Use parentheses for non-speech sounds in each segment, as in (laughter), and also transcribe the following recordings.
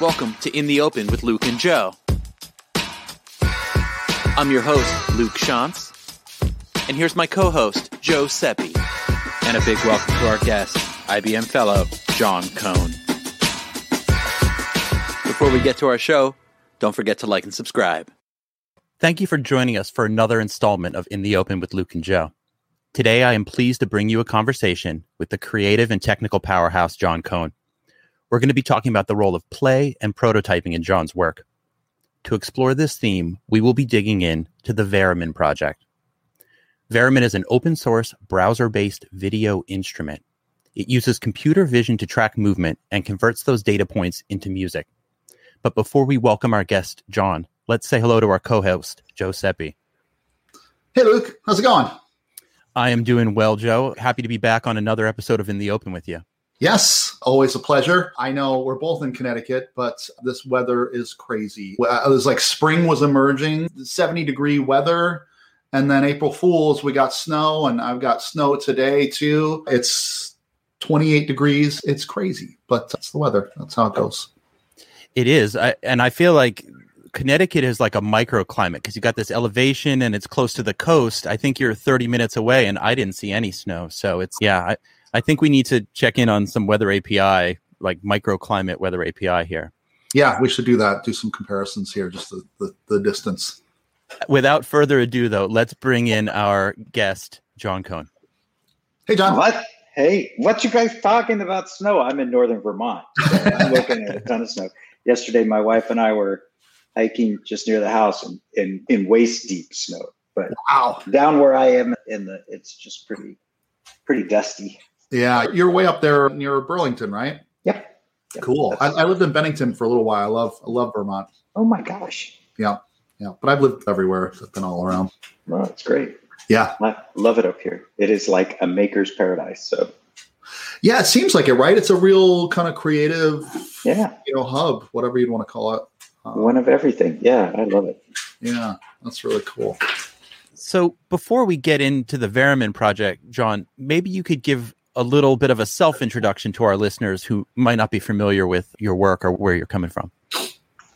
Welcome to In the Open with Luke and Joe. I'm your host, Luke Schantz, and here's my co-host, Joe Sepi. And a big welcome to our guest, IBM fellow, John Cohn. Before we get to our show, don't forget to like and subscribe. Thank you for joining us for another installment of In the Open with Luke and Joe. Today, I am pleased to bring you a conversation with the creative and technical powerhouse, John Cohn. We're going to be talking about the role of play and prototyping in John's work. To explore this theme, we will be digging in to the Veremin project. Veremin is an open source browser based video instrument. It uses computer vision to track movement and converts those data points into music. But before we welcome our guest, John, let's say hello to our co host, Joe Sepi. Hey, Luke. How's it going? I am doing well, Joe. Happy to be back on another episode of In the Open with you. Yes, always a pleasure. I know we're both in Connecticut, but this weather is crazy. It was like spring was emerging, 70 degree weather. And then April Fools, we got snow, and I've got snow today too. It's 28 degrees. It's crazy, but that's the weather. That's how it goes. It is. I, and I feel like Connecticut is like a microclimate because you got this elevation and it's close to the coast. I think you're 30 minutes away, and I didn't see any snow. So it's, yeah, I, I think we need to check in on some weather API, like microclimate weather API here. Yeah, we should do that. Do some comparisons here, just the, the, the distance. Without further ado, though, let's bring in our guest, John Cohn. Hey, John. What? Hey, what you guys talking about snow? I'm in northern Vermont. So (laughs) I'm looking at a ton of snow. Yesterday, my wife and I were hiking just near the house in, in, in waist deep snow. But wow, down where I am in the, it's just pretty, pretty dusty. Yeah, you're way up there near Burlington, right? Yep. yep. Cool. I, I, lived in Bennington for a little while. I love I love Vermont. Oh my gosh. Yeah, yeah. But I've lived everywhere. I've been all around. Well, it's great. Yeah, I love it up here. It is like a maker's paradise. So. Yeah, it seems like it, right? It's a real kind of creative, yeah, you know, hub, whatever you'd want to call it. Um, One of everything. Yeah, I love it. Yeah, that's really cool. So before we get into the Veremin project, John, maybe you could give a little bit of a self introduction to our listeners who might not be familiar with your work or where you're coming from.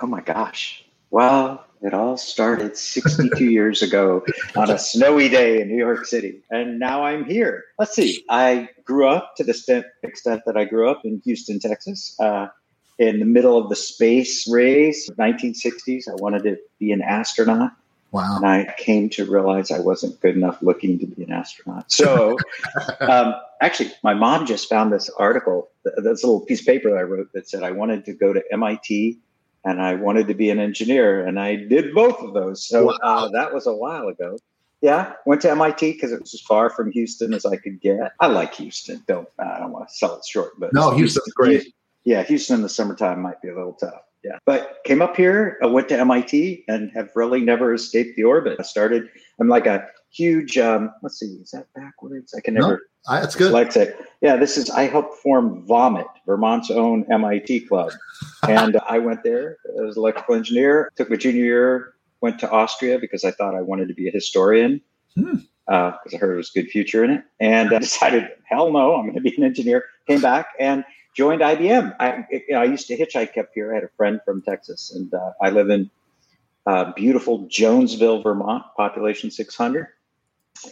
Oh my gosh. Well, it all started 62 (laughs) years ago on a snowy day in New York City. And now I'm here. Let's see. I grew up to the extent, extent that I grew up in Houston, Texas. Uh, in the middle of the space race, 1960s, I wanted to be an astronaut. Wow. And I came to realize I wasn't good enough looking to be an astronaut. So, (laughs) um, actually, my mom just found this article, this little piece of paper that I wrote that said I wanted to go to MIT and I wanted to be an engineer. And I did both of those. So wow. uh, that was a while ago. Yeah, went to MIT because it was as far from Houston as I could get. I like Houston. Don't I don't want to sell it short, but no, Houston's great. Yeah, Houston in the summertime might be a little tough. Yeah. But came up here, I went to MIT and have really never escaped the orbit. I started, I'm like a huge, um, let's see, is that backwards? I can never. No, that's good. Like say, yeah, this is, I helped form Vomit, Vermont's own MIT club. (laughs) and I went there as electrical engineer, took my junior year, went to Austria because I thought I wanted to be a historian. Hmm because uh, I heard it was a good future in it. And I (laughs) decided, hell no, I'm going to be an engineer. Came back and joined IBM. I, you know, I used to hitchhike up here. I had a friend from Texas, and uh, I live in uh, beautiful Jonesville, Vermont, population 600,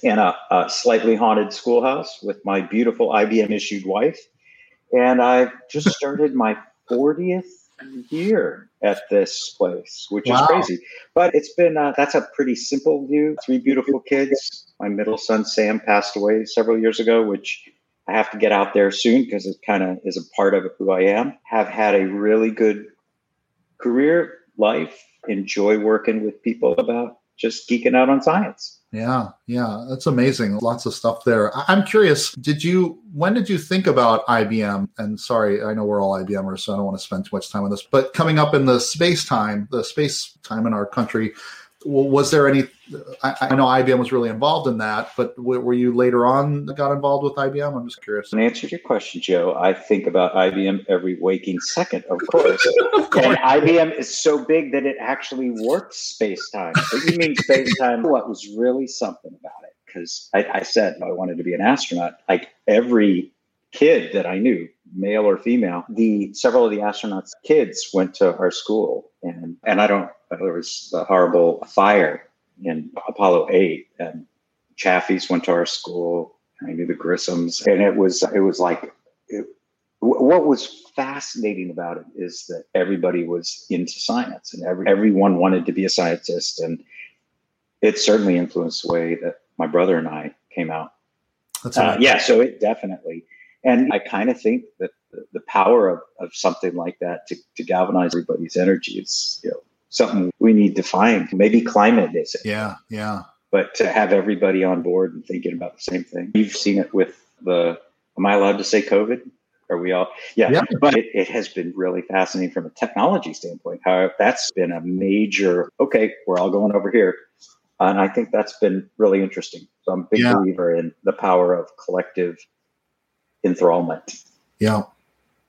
in a, a, slightly haunted schoolhouse with my beautiful IBM issued wife. And I just (laughs) started my 40th year at this place, which wow. is crazy. But it's been, uh, that's a pretty simple view. Three beautiful kids. My middle son, Sam, passed away several years ago, which I have to get out there soon because it kind of is a part of who I am. Have had a really good career life, enjoy working with people about just geeking out on science. Yeah, yeah, that's amazing. Lots of stuff there. I'm curious, did you when did you think about IBM? And sorry, I know we're all IBMers, so I don't want to spend too much time on this, but coming up in the space time, the space time in our country, was there any I, I, know ibm was really involved in that but were you later on got involved with ibm i'm just curious. To answer your question joe. I think about ibm every waking second of course, (laughs) of course. and ibm is so big that it actually works space-time. So you mean space-time? What was really something about it? Because I, I said i wanted to be an astronaut. Like every kid that i knew male or female. The several of the astronauts' kids went to our school, and and I don't. There was a horrible fire in Apollo eight, and Chaffees went to our school. I knew the Grissoms, and it was it was like it, what was fascinating about it is that everybody was into science, and every, everyone wanted to be a scientist, and it certainly influenced the way that my brother and I came out. Uh, yeah, so it definitely, and I kind of think that the, the power of, of something like that to, to galvanize everybody's energy is you know something we need to find. Maybe climate is it. Yeah, yeah. But to have everybody on board and thinking about the same thing. You've seen it with the. Am I allowed to say COVID? Are we all? Yeah. yeah. But it, it has been really fascinating from a technology standpoint. How that's been a major. Okay, we're all going over here and I think that's been really interesting. So I'm a big yeah. believer in the power of collective enthrallment. Yeah.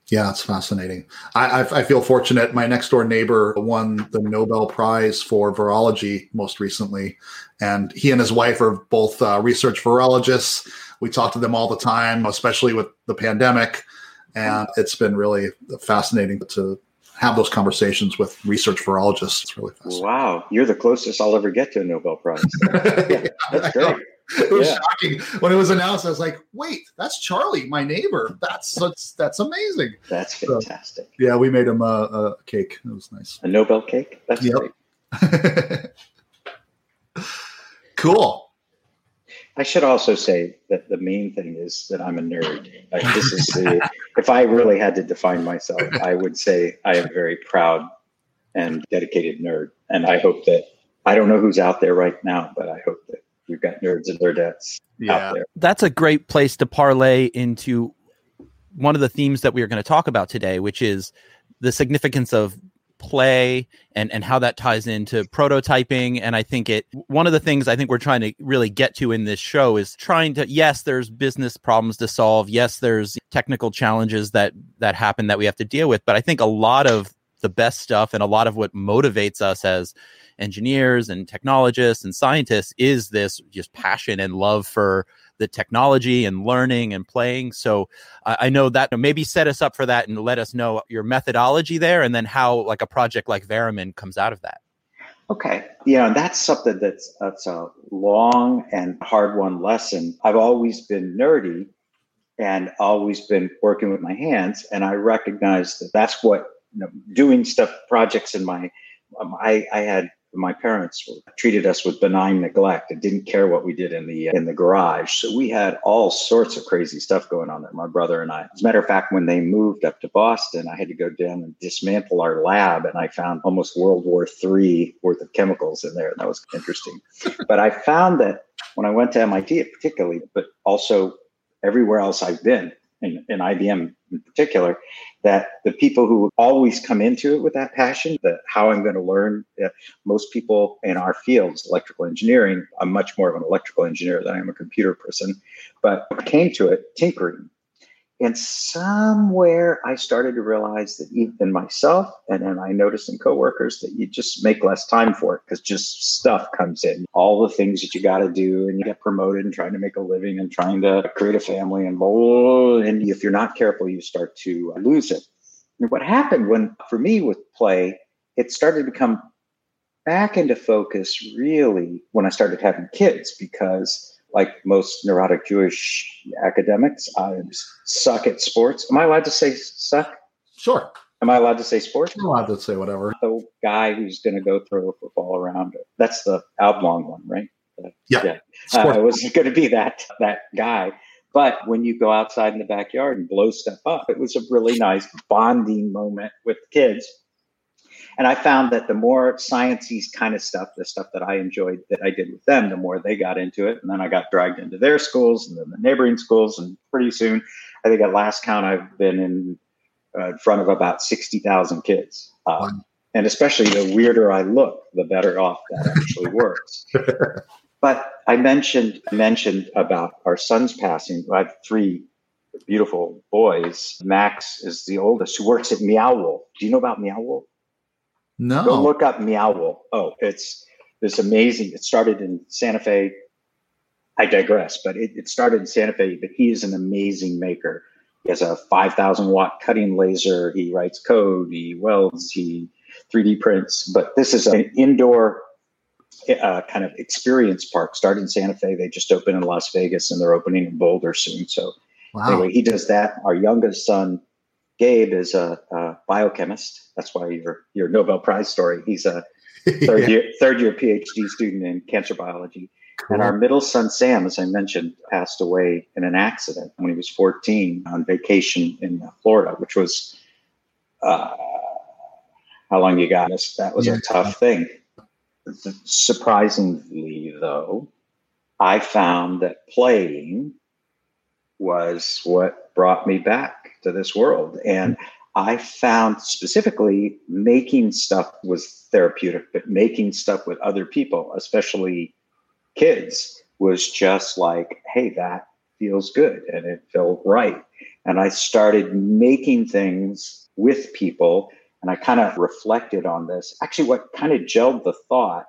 Yeah, it's fascinating. I, I, I, feel fortunate. My next door neighbor won the Nobel Prize for virology most recently, and he and his wife are both uh, research virologists. We talk to them all the time, especially with the pandemic, and it's been really fascinating to have those conversations with research virologists. It's really fascinating. Wow, you're the closest I'll ever get to a Nobel Prize. (laughs) yeah, that's great. (laughs) It was yeah. shocking when it was announced. I was like, "Wait, that's Charlie, my neighbor. That's (laughs) that's, that's amazing. That's fantastic." So, yeah, we made him a, a, cake. It was nice. A Nobel cake. That's yep. great. (laughs) cool. I should also say that the main thing is that I'm a nerd. Like this is the, if I really had to define myself, I would say I am a very proud and dedicated nerd. And I hope that I don't know who's out there right now, but I hope that we've got nerds and nerdettes yeah. out there. That's a great place to parlay into one of the themes that we are going to talk about today, which is the significance of play and and how that ties into prototyping and i think it one of the things i think we're trying to really get to in this show is trying to yes there's business problems to solve yes there's technical challenges that that happen that we have to deal with but i think a lot of the best stuff and a lot of what motivates us as engineers and technologists and scientists is this just passion and love for the technology and learning and playing. So I, I know that maybe set us up for that and let us know your methodology there and then how like a project like Veremin comes out of that. Okay. Yeah, that's something that's that's a long and hard won lesson. I've always been nerdy and always been working with my hands and I recognize that that's what you know, doing stuff projects in my um, I, I had my parents treated us with benign neglect and didn't care what we did in the in the garage. So we had all sorts of crazy stuff going on there. My brother and I. As a matter of fact, when they moved up to Boston, I had to go down and dismantle our lab, and I found almost World War III worth of chemicals in there. That was interesting. (laughs) but I found that when I went to MIT, particularly, but also everywhere else I've been, in, in IBM in particular, that the people who always come into it with that passion, that how I'm going to learn, uh, most people in our fields, electrical engineering, I'm much more of an electrical engineer than I am a computer person, but came to it tinkering and somewhere I started to realize that even myself, and then I noticed in coworkers that you just make less time for it because just stuff comes in, all the things that you got to do, and you get promoted and trying to make a living and trying to create a family and blah, and if you're not careful, you start to lose it. And what happened when, for me, with play, it started to come back into focus really when I started having kids because like most neurotic Jewish academics, I suck at sports. Am I allowed to say suck? Sure. Am I allowed to say sports? I'm allowed to say whatever. The guy who's going to go throw a football around. That's the oblong one, right? Yeah. yeah. Uh, I was going to be that that guy. But when you go outside in the backyard and blow stuff up, it was a really nice bonding moment with kids and I found that the more sciencey kind of stuff, the stuff that I enjoyed that I did with them, the more they got into it. And then I got dragged into their schools and then the neighboring schools. And pretty soon, I think at last count, I've been in, uh, in front of about 60,000 kids. Um, wow. And especially the weirder I look, the better off that actually (laughs) works. but I mentioned mentioned about our son's passing. I have three beautiful boys. Max is the oldest, who works at Meow Wolf. Do you know about Meow Wolf? No. Go look up Meow Wolf. Oh, it's this amazing. It started in Santa Fe. I digress, but it, it started in Santa Fe. But he is an amazing maker He has a 5,000 watt cutting laser. He writes code. He welds. He 3D prints. But this is an indoor uh, kind of experience park. Started in Santa Fe. They just opened in Las Vegas, and they're opening in Boulder soon. So wow. anyway, he does that. Our youngest son, Gabe, is a, a biochemist. That's why your your Nobel Prize story. He's a (laughs) third yeah. year third year PhD student in cancer biology. Cool. And our middle son, Sam, as I mentioned, passed away in an accident when he was 14 on vacation in Florida, which was uh, how long you got us. That was yeah. a tough thing. Surprisingly, though, I found that playing was what brought me back to this world. And mm-hmm. I found specifically making stuff was therapeutic, but making stuff with other people, especially kids, was just like, hey, that feels good and it felt right. And I started making things with people and I kind of reflected on this. Actually, what kind of gelled the thought,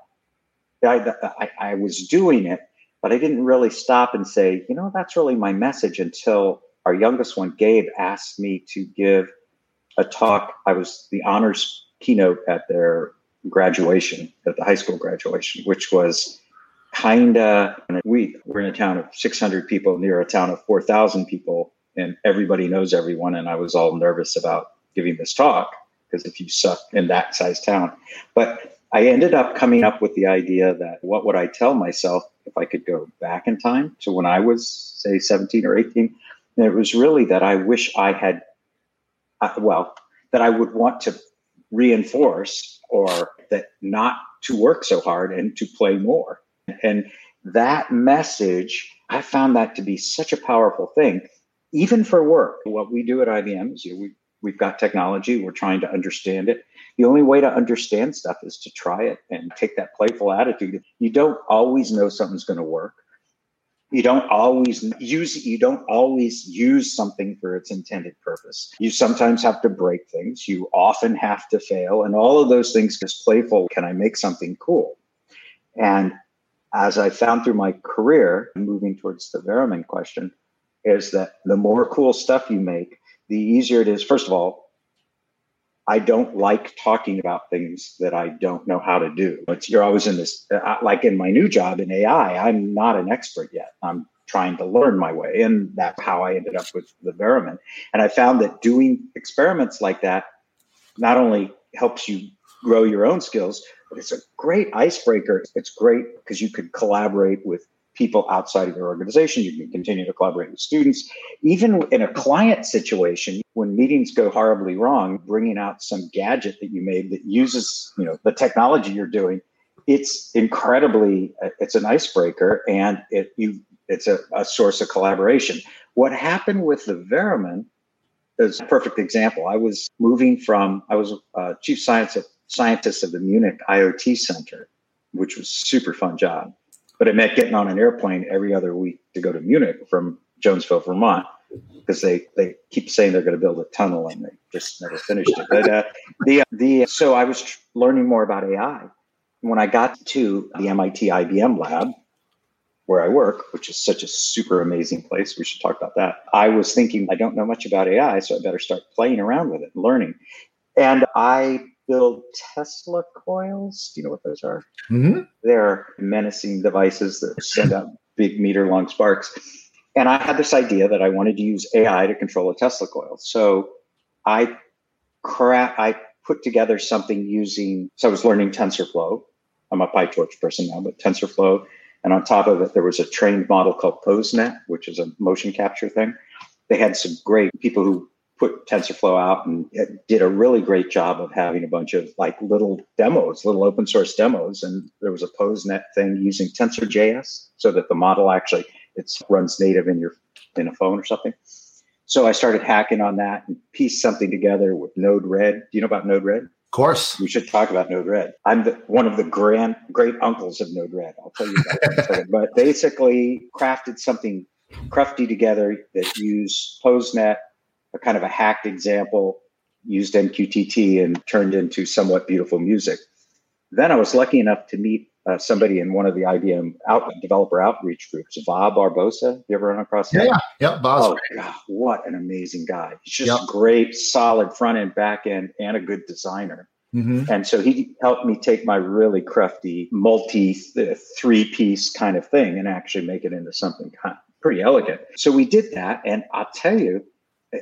I, I, I was doing it, but I didn't really stop and say, you know, that's really my message until our youngest one, Gabe, asked me to give a talk. I was the honors keynote at their graduation, at the high school graduation, which was kind of we we're in a town of 600 people near a town of 4,000 people, and everybody knows everyone. And I was all nervous about giving this talk because if you suck in that size town. But I ended up coming up with the idea that what would I tell myself if I could go back in time to when I was, say, 17 or 18? And it was really that I wish I had, uh, well, that I would want to reinforce or that not to work so hard and to play more. And that message, I found that to be such a powerful thing, even for work. What we do at IBM is you know, we We've got technology. We're trying to understand it. The only way to understand stuff is to try it and take that playful attitude. You don't always know something's going to work. You don't always use you don't always use something for its intended purpose. You sometimes have to break things. You often have to fail, and all of those things is playful. Can I make something cool? And as I found through my career, moving towards the Veremin question, is that the more cool stuff you make, the easier it is. First of all, I don't like talking about things that I don't know how to do. But you're always in this, uh, like in my new job in AI, I'm not an expert yet. I'm trying to learn my way. And that's how I ended up with the Veremin. And I found that doing experiments like that not only helps you grow your own skills, but it's a great icebreaker. It's great because you could collaborate with people outside of your organization. You can continue to collaborate with students. Even in a client situation, when meetings go horribly wrong, bringing out some gadget that you made that uses, you know, the technology you're doing, it's incredibly, it's an icebreaker and it you it's a, a source of collaboration. What happened with the Veremin is a perfect example. I was moving from, I was uh, chief science scientist of the Munich IoT Center, which was super fun job but it meant getting on an airplane every other week to go to Munich from Jonesville, Vermont, because they, they keep saying they're going to build a tunnel and they just never finished it. But uh, the the so I was tr- learning more about AI. When I got to the MIT IBM lab, where I work, which is such a super amazing place, we should talk about that. I was thinking I don't know much about AI, so I better start playing around with it and learning. And I build Tesla coils. Do you know what those are? Mm-hmm. They're menacing devices that send out big meter long sparks. And I had this idea that I wanted to use AI to control a Tesla coil. So I cra- I put together something using, so I was learning TensorFlow. I'm a PyTorch person now, but TensorFlow. And on top of it, there was a trained model called PoseNet, which is a motion capture thing. They had some great people who put TensorFlow out and did a really great job of having a bunch of like little demos, little open source demos. And there was a PoseNet thing using TensorJS so that the model actually it runs native in your in a phone or something. So I started hacking on that and pieced something together with Node-RED. Do you know about Node-RED? Of course. We should talk about Node-RED. I'm the, one of the grand great uncles of Node-RED. I'll tell you that. (laughs) but basically crafted something crafty together that used PoseNet a kind of a hacked example, used MQTT and turned into somewhat beautiful music. Then I was lucky enough to meet uh, somebody in one of the IBM out, developer outreach groups, Va Barbosa. You ever run across him? yeah, yeah. Boz. Oh, God, what an amazing guy. He's just Yep. great, solid front end, back end, and a good designer. Mhm. And so he helped me take my really crafty multi three piece kind of thing and actually make it into something kind pretty elegant. So we did that. And I'll tell you,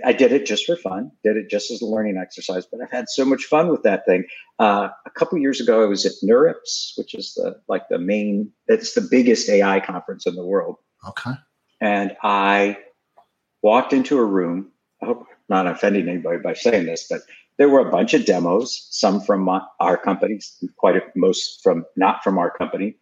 I did it just for fun, did it just as a learning exercise, but I've had so much fun with that thing. Uh, a couple years ago, I was at NeurIPS, which is the like the main, it's the biggest AI conference in the world Okay. and I walked into a room. I hope I'm not offending anybody by saying this, but there were a bunch of demos, some from my, our companies, quite a, most from not from our company,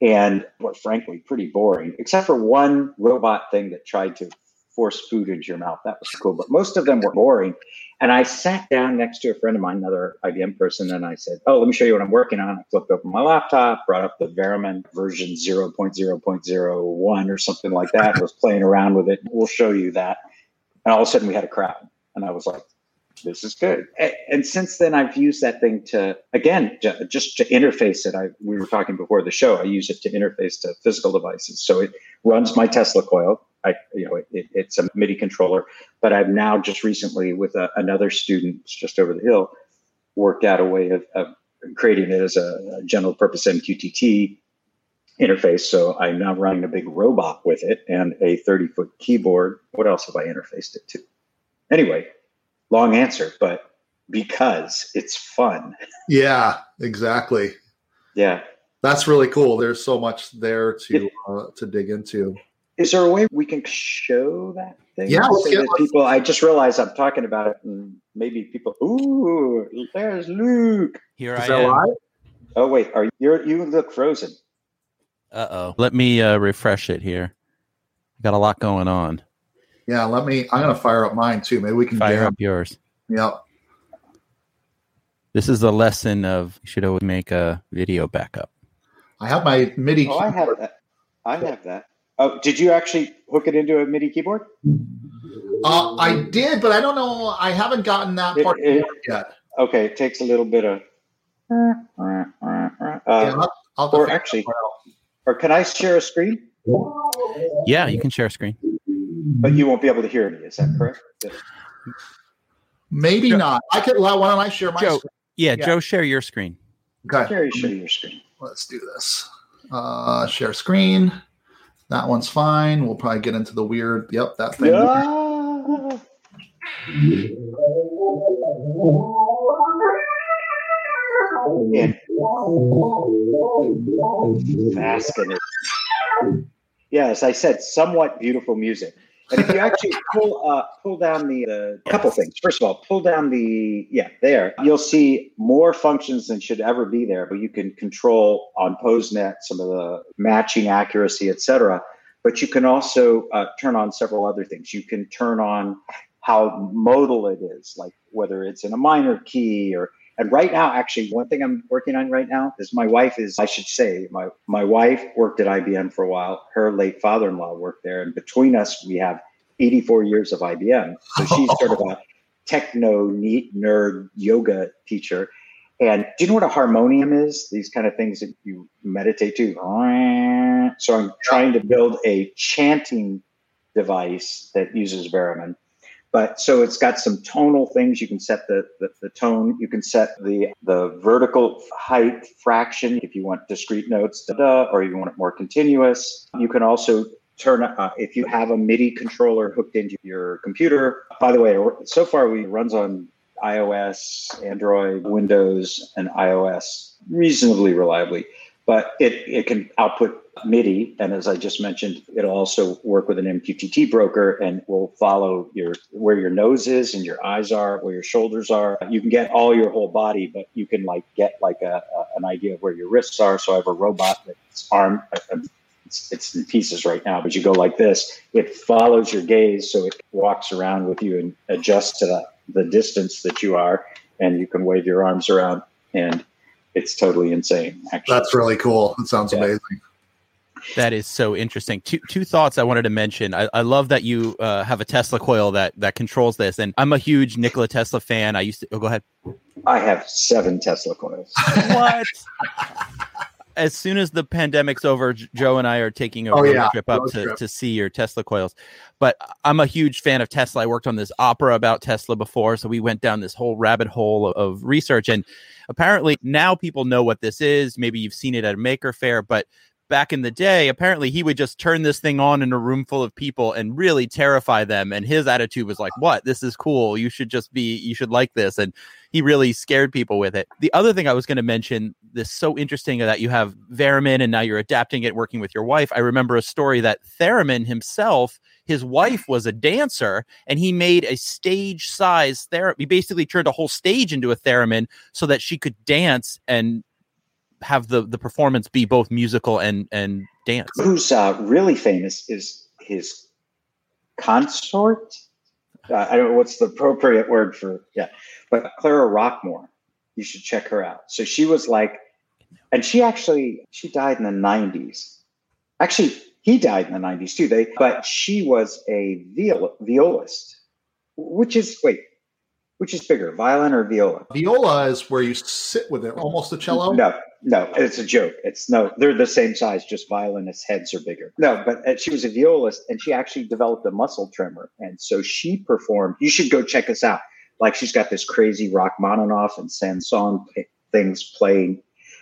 and what frankly pretty boring, except for one robot thing that tried to force food into your mouth. That was cool, but most of them were boring. And I sat down next to a friend of mine, another IBM person, and I said, "Oh, let me show you what I'm working on." I flipped open my laptop, brought up the Veremin version 0.0.01 or something like that. was playing around with it. We'll show you that. And all of a sudden, we had a crowd, and I was like, "This is good." And since then, I've used that thing to again ju- just to interface it. I we were talking before the show. I use it to interface to physical devices. So it runs my Tesla coil. I, you know, it, it, it's a MIDI controller, but I've now just recently with a, another student just over the hill worked out a way of, of creating it as a, a general purpose MQTT interface. So I'm now running a big robot with it and a 30 foot keyboard. What else have I interfaced it to? Anyway, long answer, but because it's fun. Yeah, exactly. Yeah. That's really cool. There's so much there to uh, to dig into. Is there a way we can show that thing? Yeah, let's So get- that people. I just realized I'm talking about it, and maybe people. Ooh, there's Luke. Here Is I am. live? Oh wait, are you? You look frozen. Uh oh. Let me uh, refresh it here. Got a lot going on. Yeah, let me. I'm gonna fire up mine too. Maybe we can Fire jam. up yours. Yep. This is the lesson of you should always make a video backup. I have my MIDI. Oh, I have that. I have that. Oh, did you actually hook it into a MIDI keyboard? Uh, I did, but I don't know. I haven't gotten that It- part it- yet. Okay, it takes a little bit of. Uh, yeah, I'll, I'll or actually, or can I share a screen? Yeah, you can share a screen. But you won't be able to hear me. Is that correct? maybe Joe- not. I could. Why don't I share my Joe. screen? Yeah, Yeah. Joe, share your screen. Okay. Jerry, share your screen. Let's do this. Uh, share screen. That one's fine. We'll probably get into the weird. Yep, that thing. Yeah. And basking it. Yeah, as I said, somewhat beautiful music. And if you actually pull uh, pull down the uh, couple things. First of all, pull down the yeah there. You'll see more functions than should ever be there. But you can control on PoseNet some of the matching accuracy, etc. But you can also uh, turn on several other things. You can turn on how modal it is, like whether it's in a minor key or and right now, actually, one thing I'm working on right now is my wife is, I should say, my, my wife worked at IBM for a while. Her late father in law worked there. And between us, we have 84 years of IBM. So she's sort of a (laughs) techno neat nerd yoga teacher. And do you know what a harmonium is? These kind of things that you meditate to. So I'm trying to build a chanting device that uses Veremin. But so it's got some tonal things. You can set the, the, the tone. You can set the the vertical height fraction if you want discrete notes, da, da, or you want it more continuous. You can also turn uh, if you have a MIDI controller hooked into your computer. By the way, so far we runs on iOS, Android, Windows, and iOS reasonably reliably. But it, it can output MIDI, and as I just mentioned, it'll also work with an MQTT broker and will follow your where your nose is and your eyes are, where your shoulders are. You can get all your whole body, but you can like get like a, a an idea of where your wrists are. So I have a robot that's arm. Uh, uh, it's, it's in pieces right now, but you go like this. It follows your gaze, so it walks around with you and adjusts to the, the distance that you are, and you can wave your arms around, and it's totally insane. Actually, That's really cool. It sounds Yeah. amazing. That is so interesting. Two two thoughts I wanted to mention. I, I love that you uh, have a Tesla coil that that controls this, and I'm a huge Nikola Tesla fan. I used to. Oh, go ahead. I have seven Tesla coils. (laughs) What? (laughs) as soon as the pandemic's over, Joe and I are taking a oh, road yeah. trip up to, trip. to see your Tesla coils. But I'm a huge fan of Tesla. I worked on this opera about Tesla before, so we went down this whole rabbit hole of, of research. And apparently now people know what this is. Maybe you've seen it at a maker fair, but back in the day, apparently he would just turn this thing on in a room full of people and really terrify them. And his attitude was like, What? This is cool. You should just be, you should like this. And he really scared people with it. The other thing I was going to mention, this so interesting that you have Theremin and now you're adapting it working with your wife. I remember a story that Theremin himself, his wife was a dancer and he made a stage size therapy. He basically turned a whole stage into a theremin so that she could dance and have the the performance be both musical and and dance. Who's uh, really famous is his consort. Uh, I don't know what's the appropriate word for yeah, but Clara Rockmore. You should check her out. So she was like, and she actually she died in the nineties. Actually, he died in the nineties too. They but she was a viola, violist, which is wait which is bigger, violin or viola? Viola is where you sit with it, almost a cello. No, no, it's a joke. It's no, they're the same size, just violinists' heads are bigger. No, but uh, she was a violist and she actually developed a muscle tremor. And so she performed. You should go check this out. Like she's got this crazy Rachmaninoff and Saint-Saëns things playing.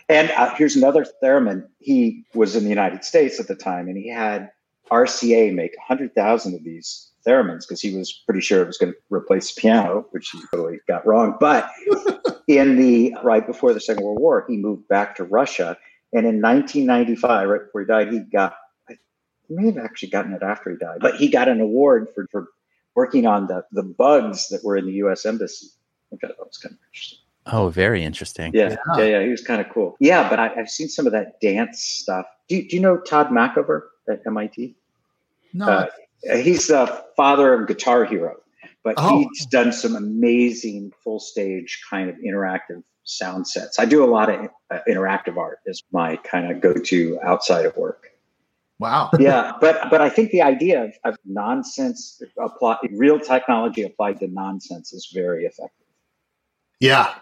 And uh, here's another theremin. He was in the United States at the time and he had RCA make 100,000 of these theremins because he was pretty sure it was going to replace piano, which he totally got wrong. But (laughs) in the right before the Second World War, he moved back to Russia, and in 1995, right before he died, he got he may have actually gotten it after he died, but he got an award for, for working on the the bugs that were in the U.S. embassy. I thought that was kind of interesting. Oh, very interesting. Yeah, yeah, yeah. yeah he was kind of cool. Yeah, but I, have seen some of that dance stuff. Do, do you know Todd Machover at MIT? No. Uh, he's the father of Guitar Hero, but oh. he's done some amazing full stage kind of interactive sound sets. I do a lot of uh, interactive art as my kind of go to outside of work. Wow. (laughs) yeah, but but I think the idea of, of nonsense applied real technology applied to nonsense is very effective. Yeah,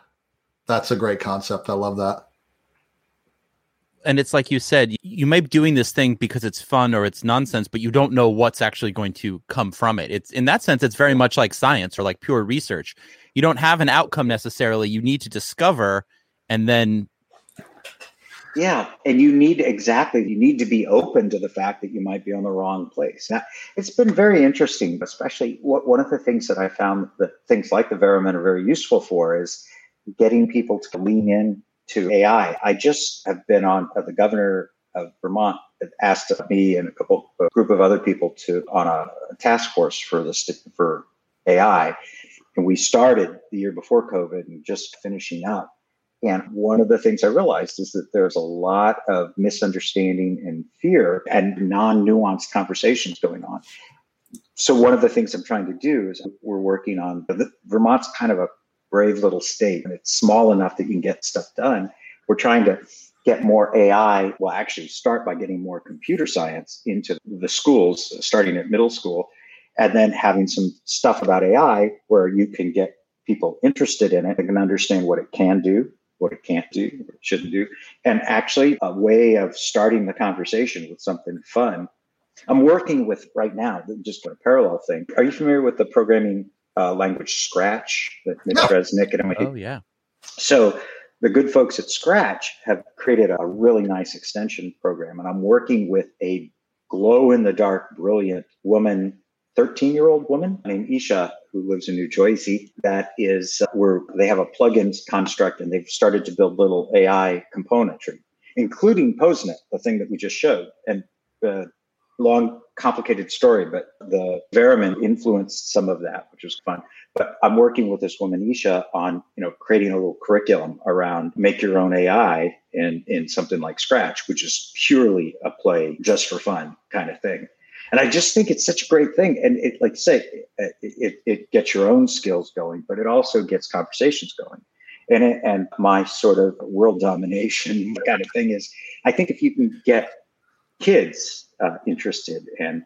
that's a great concept. I love that and it's like you said you may be doing this thing because it's fun or it's nonsense but you don't know what's actually going to come from it. It's in that sense it's very much like science or like pure research. You don't have an outcome necessarily. You need to discover and then yeah and you need exactly you need to be open to the fact that you might be on the wrong place. Now, it's been very interesting especially what, one of the things that i found that things like the Theremin are very useful for is getting people to lean in to AI. I just have been on uh, the governor of Vermont asked me and a couple a group of other people to on a, task force for this for AI, and we started the year before COVID and just finishing up. And one of the things I realized is that there's a lot of misunderstanding and fear and non-nuanced conversations going on. So one of the things I'm trying to do is we're working on Vermont's kind of a brave little state and it's small enough that you can get stuff done. We're trying to get more AI. Well, actually, start by getting more computer science into the schools, starting at middle school, and then having some stuff about AI where you can get people interested in it and can understand what it can do, what it can't do, what it shouldn't do, and actually a way of starting the conversation with something fun. I'm working with right now, just a parallel thing. Are you familiar with the programming uh, language Scratch that Mitch no. Resnick at MIT. Oh, yeah. So the good folks at Scratch have created a really nice extension program, and I'm working with a glow in the dark, brilliant woman, 13 year old woman named Isha who lives in New Jersey. That is uh, where they have a plugin construct and they've started to build little AI componentry, including PoseNet, the thing that we just showed. And uh, long, complicated story, but the Theremin influenced some of that, which was fun. But I'm working with this woman, Isha, on you know creating a little curriculum around make your own AI in in something like Scratch, which is purely a play just for fun kind of thing. And I just think it's such a great thing. And it, like say, it, it, it gets your own skills going, but it also gets conversations going. And, it, and my sort of world domination (laughs) kind of thing is, I think if you can get kids uh, interested and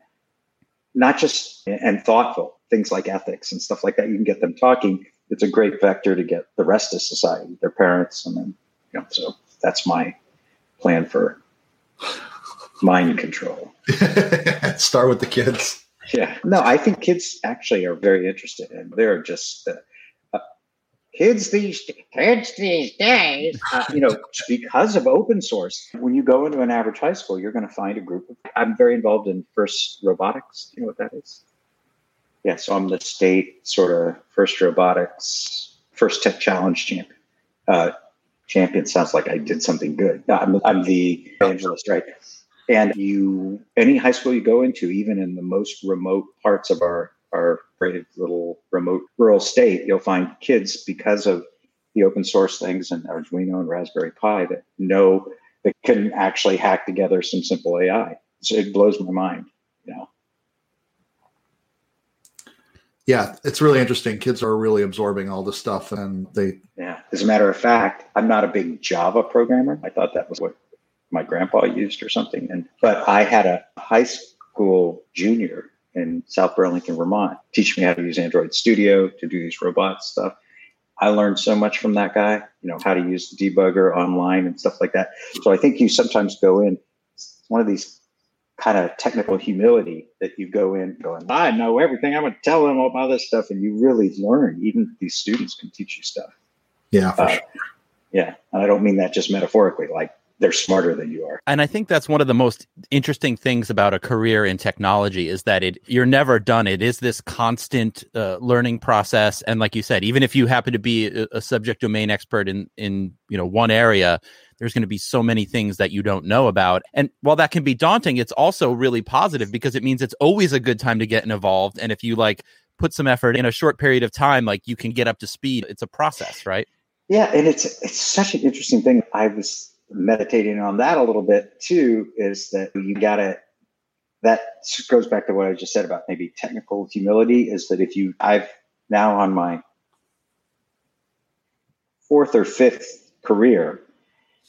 not just and thoughtful things like ethics and stuff like that. You can get them talking. It's a great vector to get the rest of society, their parents, and then you know. So that's my plan for mind control. (laughs) Start with the kids. Yeah. No, I think kids actually are very interested and They're just uh, kids these kids these days. Uh, you know, because of open source. When you go into an average high school, you're going to find a group of. I'm very involved in FIRST Robotics. You know what that is? Yeah. So I'm the state sort of FIRST Robotics FIRST Tech Challenge champion. Uh, champion sounds like I did something good. I'm, I'm the evangelist, right? And you, any high school you go into, even in the most remote parts of our our great little remote rural state, you'll find kids because of the open source things and Arduino and Raspberry Pi that know that can actually hack together some simple AI. So it blows my mind, you know. Yeah, it's really interesting. Kids are really absorbing all this stuff, and they. Yeah, as a matter of fact, I'm not a big Java programmer. I thought that was what my grandpa used or something. And but I had a high school junior in South Burlington, Vermont, teach me how to use Android Studio to do these robot stuff. I learned so much from that guy, you know, how to use the debugger online and stuff like that. So I think you sometimes go in one of these kind of technical humility that you go in going, I know everything. I'm going to tell them about this stuff. And you really learn. Even these students can teach you stuff. Yeah, uh, sure. Yeah. And I don't mean that just metaphorically. Like they're smarter than you are. And I think that's one of the most interesting things about a career in technology is that it you're never done. It is this constant uh, learning process. And like you said, even if you happen to be a, a subject domain expert in in you know one area, there's going to be so many things that you don't know about. And while that can be daunting, it's also really positive because it means it's always a good time to get involved. And if you like put some effort in a short period of time, like you can get up to speed. It's a process, right? Yeah, and it's it's such an interesting thing. I was meditating on that a little bit too is that you got to that goes back to what I just said about maybe technical humility is that if you I've now on my fourth or fifth career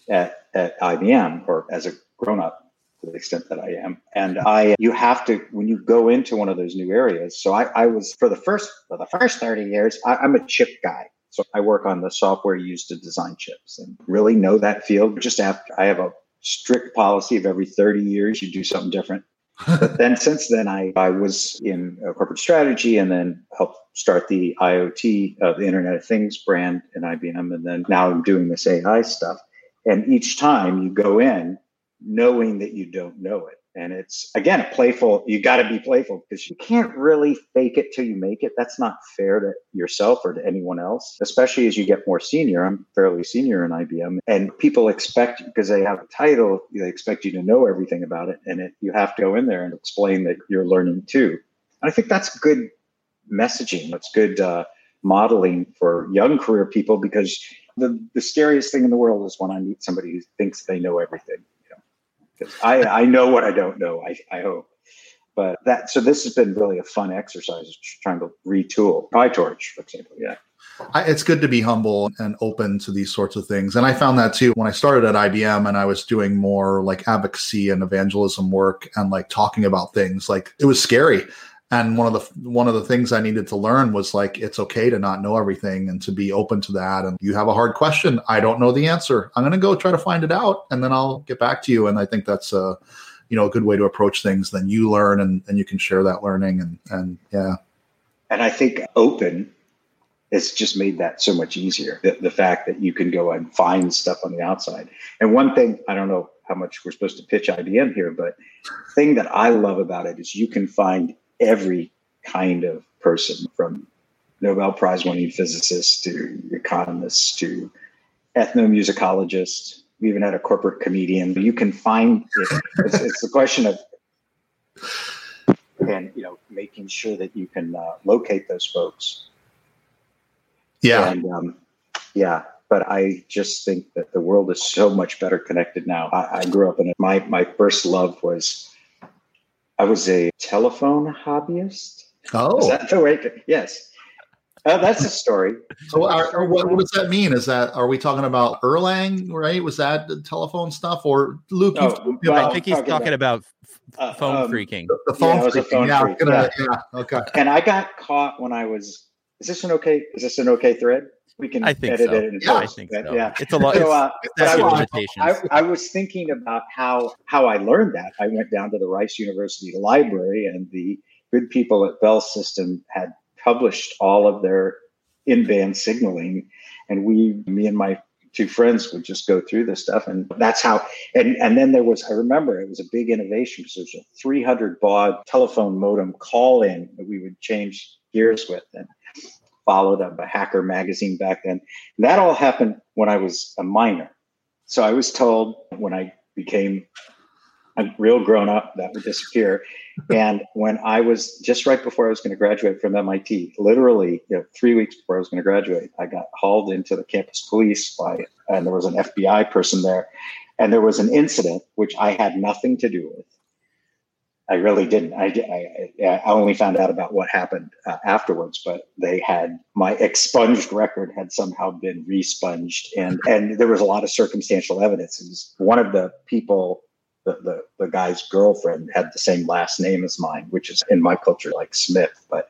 at, at IBM or as a grown up to the extent that I am. And I you have to when you go into one of those new areas. So I, I was for the first for the first 30 years, I, I'm a chip guy. So I work on the software used to design chips and really know that field. Just after I have a strict policy of every 30 years, you do something different. but then (laughs) since then, I, I was in corporate strategy and then helped start the IoT, uh, the Internet of Things brand in IBM. And then now I'm doing this AI stuff. And each time you go in knowing that you don't know it. And it's again a playful, you got to be playful because you can't really fake it till you make it. That's not fair to yourself or to anyone else, especially as you get more senior. I'm fairly senior in IBM, and people expect because they have a title, they expect you to know everything about it. And it, you have to go in there and explain that you're learning too. And I think that's good messaging. That's good uh, modeling for young career people because the, the scariest thing in the world is when I meet somebody who thinks they know everything I, I know what I don't know. I, I hope. But that so this has been really a fun exercise trying to retool PyTorch, for example. Yeah. I, it's good to be humble and open to these sorts of things. And I found that too when I started at IBM and I was doing more like advocacy and evangelism work and like talking about things. Like it was scary and one of the one of the things i needed to learn was like it's okay to not know everything and to be open to that. And you have a hard question i don't know the answer. I'm going to go try to find it out and then i'll get back to you. And i think that's a you know a good way to approach things. Then you learn and, and you can share that learning and and yeah. And i think open has just made that so much easier. The, the fact that you can go and find stuff on the outside. And one thing i don't know how much we're supposed to pitch ibm here but thing that i love about it is you can find every kind of person from Nobel Prize winning physicists to economists to ethnomusicologists. We even had a corporate comedian. You can find it. It's, it's a question of and you know making sure that you can uh, locate those folks. Yeah, and um, yeah. But I just think that the world is so much better connected now. I, I grew up in it. My my first love was I was a telephone hobbyist. Oh, is that the way? To, yes. Uh, that's a story. (laughs) So, are, what, what, does that mean? Is that are we talking about Erlang? Right? Was that the telephone stuff, or Luke? No, well, I think he's talking about, about uh, phone um, phreaking. The, the phone yeah, phreaking. Phone yeah, Gonna, yeah. yeah. Okay. And I got caught when I was. Is this an okay? Is this an okay thread? We can I think edit so. it. In Yeah, I think but so. Yeah. It's a lot. So, uh, but I I, I was thinking about how how I learned that. I went down to the Rice University Library, and the good people at Bell System had published all of their in-band signaling, and we, me and my two friends, would just go through this stuff, and that's how. And and then there was, I remember, it was a big innovation because there was a 300 baud telephone modem call-in that we would change gears with, and followed up a hacker magazine back then. And that all happened when I was a minor. So I was told when I became a real grown up that would disappear. And when I was just right before I was going to graduate from MIT, literally you know, three weeks before I was going to graduate, I got hauled into the campus police by, and there was an FBI person there. And there was an incident which I had nothing to do with. I really didn't. I, I, I only found out about what happened uh, afterwards, but they had my expunged record had somehow been responged, and and there was a lot of circumstantial evidence. It was one of the people, the, the the guy's girlfriend had the same last name as mine, which is in my culture like Smith, but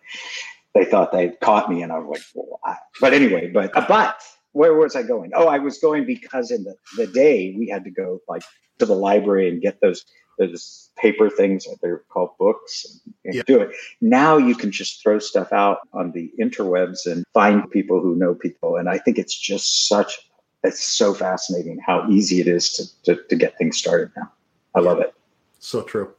they thought they'd caught me, and I was like, well, I, but anyway, but but where was I going? Oh, I was going because in the the day we had to go like to the library and get those those paper things they're called books and Yeah. do it. Now you can just throw stuff out on the interwebs and find people who know people. And I think it's just such it's so fascinating how easy it is to to, to get things started now. I love it. So true.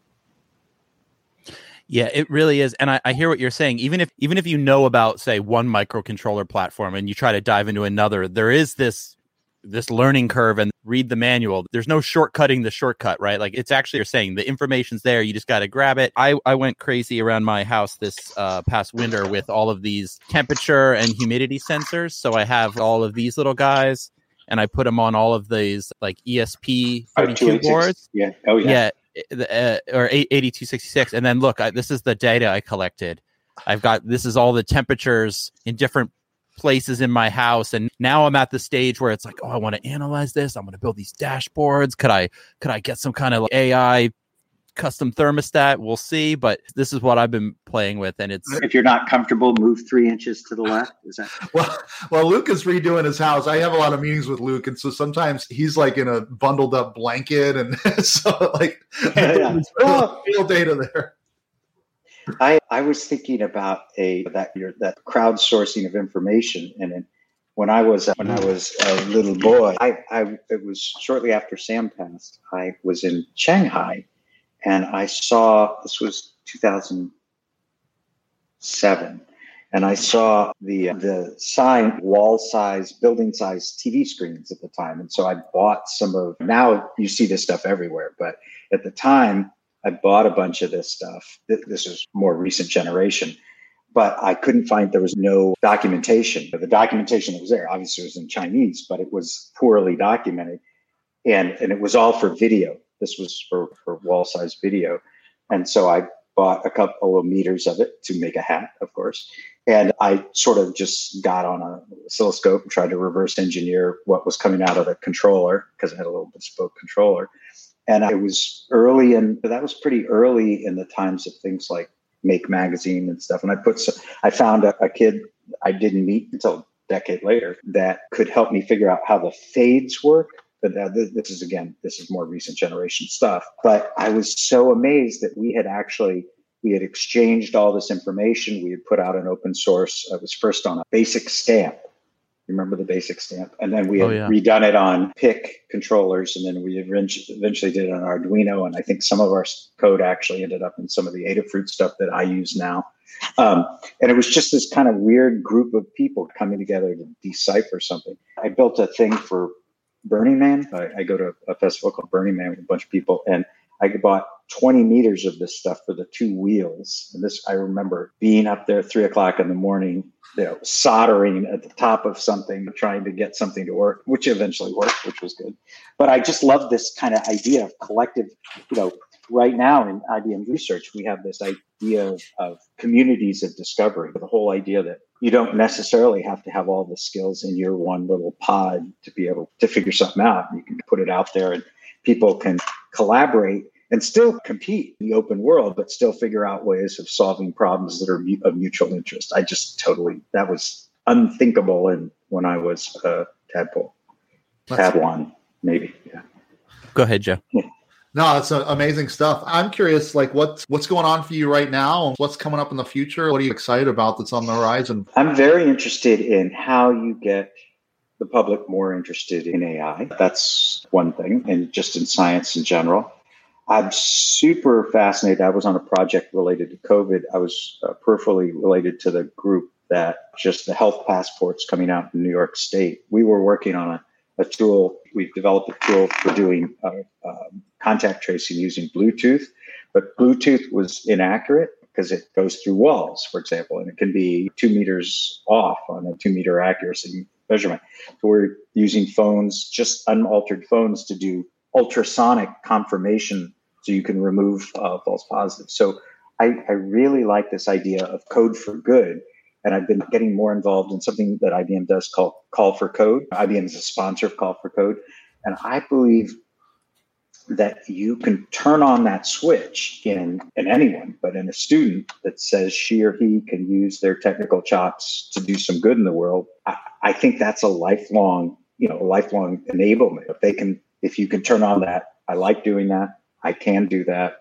Yeah, it really is. And I, I hear what you're saying. Even if even if you know about, say, one microcontroller platform and you try to dive into another, there is this this learning curve and read the manual. There's no shortcutting the shortcut, right? Like it's actually you're saying the information's there. You just got to grab it. I, I went crazy around my house this uh, past winter with all of these temperature and humidity sensors. So I have all of these little guys and I put them on all of these like ESP 32 boards Yeah. Oh yeah. yeah, uh, or 8266 and then look I, this is the data i collected i've got this is all the temperatures in different places in my house and now i'm at the stage where it's like oh i want to analyze this i'm going to build these dashboards could i could i get some kind of like ai custom thermostat we'll see but this is what i've been playing with and it's If you're not comfortable, move three inches to the left. Is that (laughs) Well, well, Luke is redoing his house. I have a lot of meetings with Luke, and so sometimes he's like in a bundled up blanket, and (laughs) so like Yeah, yeah. (laughs) there's real, real data there. I, I was thinking about a that your that crowdsourcing of information and then when I was when I was a little boy, I, I it was shortly after Sam passed. I was in Shanghai, and I saw this was 2007, and I saw the the sign wall size, building size TV screens at the time, and so I bought some of. Now you see this stuff everywhere, but at the time I bought a bunch of this stuff. This is more recent generation, but I couldn't find there was no documentation. The documentation that was there obviously was in Chinese, but it was poorly documented, and and it was all for video. This was for for wall size video, and so I bought a couple of meters of it to make a hat, of course. And I sort of just got on a oscilloscope and tried to reverse engineer what was coming out of the controller because I had a little bespoke controller and it was early and that was pretty early in the times of things like make magazine and stuff. And i put i found a, a kid i didn't meet until a decade later that could help me figure out how the fades work. But this, this is again this is more recent generation stuff. But i was so amazed that we had actually we had exchanged all this information. We had put out an open source. It was first on a basic stamp remember the basic stamp? And then we had Oh, yeah. redone it on pic controllers and then we eventually eventually did it on arduino and i think some of our code actually ended up in some of the adafruit stuff that i use now. Um, and it was just this kind of weird group of people coming together to decipher something. I built a thing for burning man. I, I go to a festival called burning man with a bunch of people and i bought 20 meters of this stuff for the two wheels and this i remember being up there three o'clock in the morning you know, soldering at the top of something, trying to get something to work, which eventually worked, which was good. But I just love this kind of idea of collective, you know, right now in IBM research, we have this idea of, of communities of discovery, the whole idea that you don't necessarily have to have all the skills in your one little pod to be able to figure something out. You can put it out there and people can collaborate and still compete in the open world, but still figure out ways of solving problems that are mu- of mutual interest. I just totally, that was unthinkable in when I was a tadpole, Padawan, maybe. Yeah. Go ahead, Joe. No, it's uh, amazing stuff. I'm curious, like what's what's going on for you right now? What's coming up in the future? What are you excited about that's on the horizon? I'm very interested in how you get the public more interested in AI. That's one thing, and just in science in general. I'm super fascinated. I was on a project related to COVID. I was uh, peripherally related to the group that just the health passports coming out in New York State. We were working on a, a tool. We've developed a tool for doing uh, um, contact tracing using Bluetooth, but Bluetooth was inaccurate because it goes through walls, for example, and it can be two meters off on a two meter accuracy measurement. So we're using phones, just unaltered phones, to do ultrasonic confirmation so you can remove uh, false positives. So I, I really like this idea of code for good. And I've been getting more involved in something that IBM does called Call for Code. IBM is a sponsor of Call for Code. And I believe that you can turn on that switch in, in anyone, but in a student that says she or he can use their technical chops to do some good in the world. I, I think that's a lifelong, you know, lifelong enablement. If they can, if you can turn on that, I like doing that. I can do that.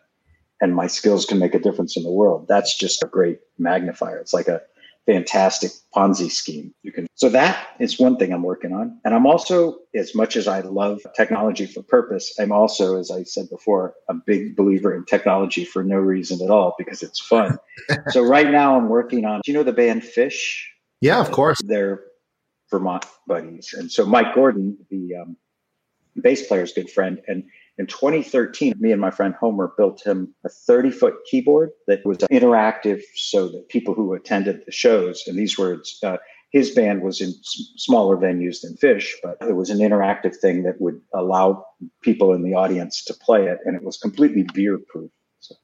And my skills can make a difference in the world. That's just a great magnifier. It's like a fantastic Ponzi scheme. You can so that is one thing I'm working on. And I'm also, as much as I love technology for purpose, I'm also, as I said before, a big believer in technology for no reason at all because it's fun. (laughs) so right now I'm working on do you know the band Phish? Yeah, of course. They're Vermont buddies. And so Mike Gordon, the um, bass player's good friend, and in 2013, me and my friend Homer built him a 30 foot keyboard that was interactive so that people who attended the shows, and these were uh, his band was in smaller venues than Phish, but it was an interactive thing that would allow people in the audience to play it, and it was completely beer proof. So,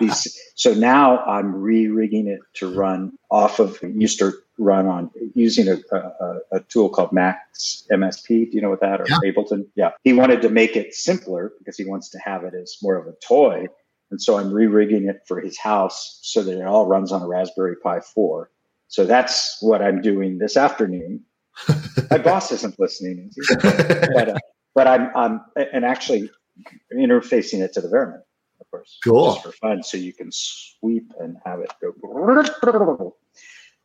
these, so now I'm re-rigging it to run off of to run on using a, a, a, tool called Max MSP. Do you know what that or yeah. Ableton? Yeah. He wanted to make it simpler because he wants to have it as more of a toy. And so I'm re-rigging it for his house so that it all runs on a Raspberry Pi 4. So that's what I'm doing this afternoon. (laughs) My boss isn't listening, but, uh, but I'm, I'm and actually interfacing it to the Veremin of course. Cool. Just for fun, so you can sweep and have it go.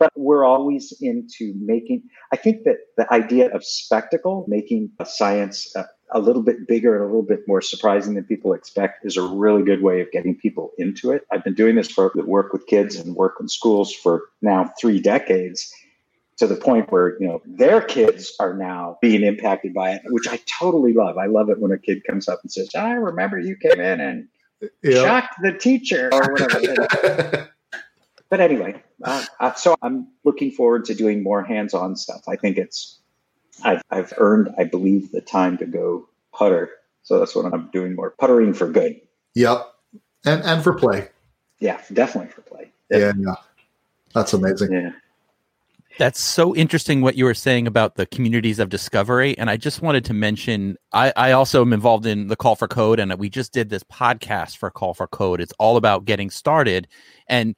But we're always into making, I think that the idea of spectacle, making science a, a little bit bigger and a little bit more surprising than people expect, is a really good way of getting people into it. I've been doing this for work with kids and work in schools for now three decades to the point where you know their kids are now being impacted by it which i totally love i love it when a kid comes up and says i remember you came in and yep. shocked the teacher or whatever. (laughs) but anyway, uh, uh, so I'm looking forward to doing more hands-on stuff. I think it's I've, I've earned, I believe, the time to go putter. So that's what I'm doing more puttering for good. Yep, and and for play. Yeah, definitely for play. Definitely. Yeah, yeah, that's amazing. Yeah. That's so interesting what you were saying about the communities of discovery. And I just wanted to mention I, I also am involved in the Call for Code, and we just did this podcast for Call for Code. It's all about getting started. And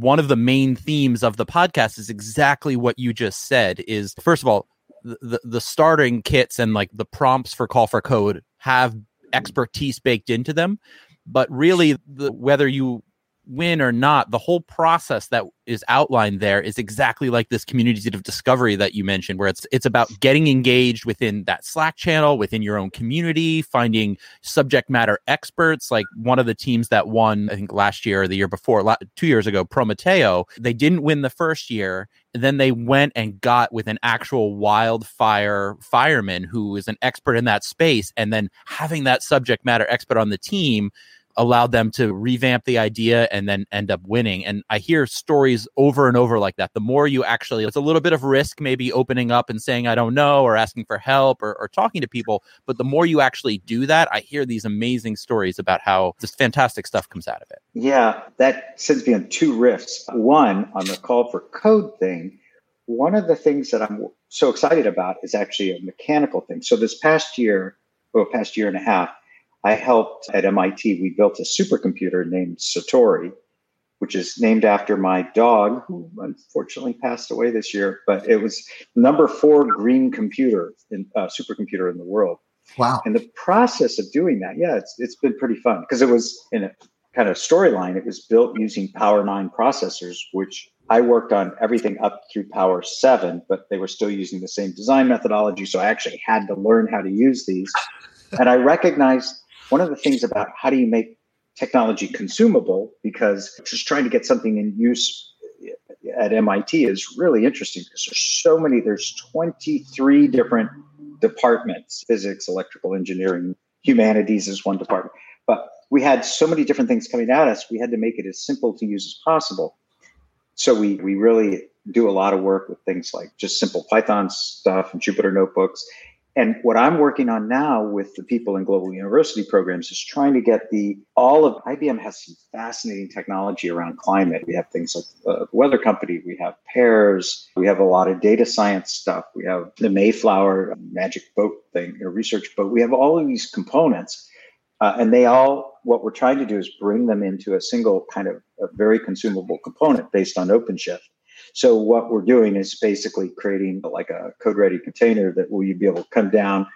one of the main themes of the podcast is exactly what you just said is first of all, the, the starting kits and like the prompts for Call for Code have expertise baked into them. But really, the, whether you win or not, the whole process that is outlined there is exactly like this community of discovery that you mentioned, where it's it's about getting engaged within that Slack channel, within your own community, finding subject matter experts. Like one of the teams that won, I think last year or the year before, two years ago, Prometeo, they didn't win the first year. Then they went and got with an actual wildfire fireman who is an expert in that space, and then having that subject matter expert on the team allowed them to revamp the idea and then end up winning. And I hear stories over and over like that. The more you actually, it's a little bit of risk, maybe opening up and saying, I don't know, or asking for help or, or talking to people. But the more you actually do that, I hear these amazing stories about how this fantastic stuff comes out of it. Yeah, that sends me on two riffs. One, on the call for code thing, one of the things that I'm so excited about is actually a mechanical thing. So this past year, or past year and a half, I helped at MIT, we built a supercomputer named Satori, which is named after my dog, who unfortunately passed away this year. But it was number four green computer, in, uh, supercomputer in the world. Wow! And the process of doing that, yeah, it's it's been pretty fun because it was in a kind of storyline. It was built using Power Nine processors, which I worked on everything up through Power 7, but they were still using the same design methodology. So I actually had to learn how to use these. and I recognized one of the things about how do you make technology consumable, because just trying to get something in use at MIT is really interesting because there's so many, there's 23 different departments physics, electrical engineering, humanities is one department. But we had so many different things coming at us, we had to make it as simple to use as possible so we we really do a lot of work with things like just simple Python stuff and Jupyter notebooks. And what I'm working on now with the people in global university programs is trying to get the all of IBM has some fascinating technology around climate. We have things like uh, the weather company, we have pairs, we have a lot of data science stuff, we have the Mayflower magic boat thing, a research boat. We have all of these components, uh, and they all what we're trying to do is bring them into a single kind of a very consumable component based on OpenShift. So what we're doing is basically creating like a code ready container that will you be able to come down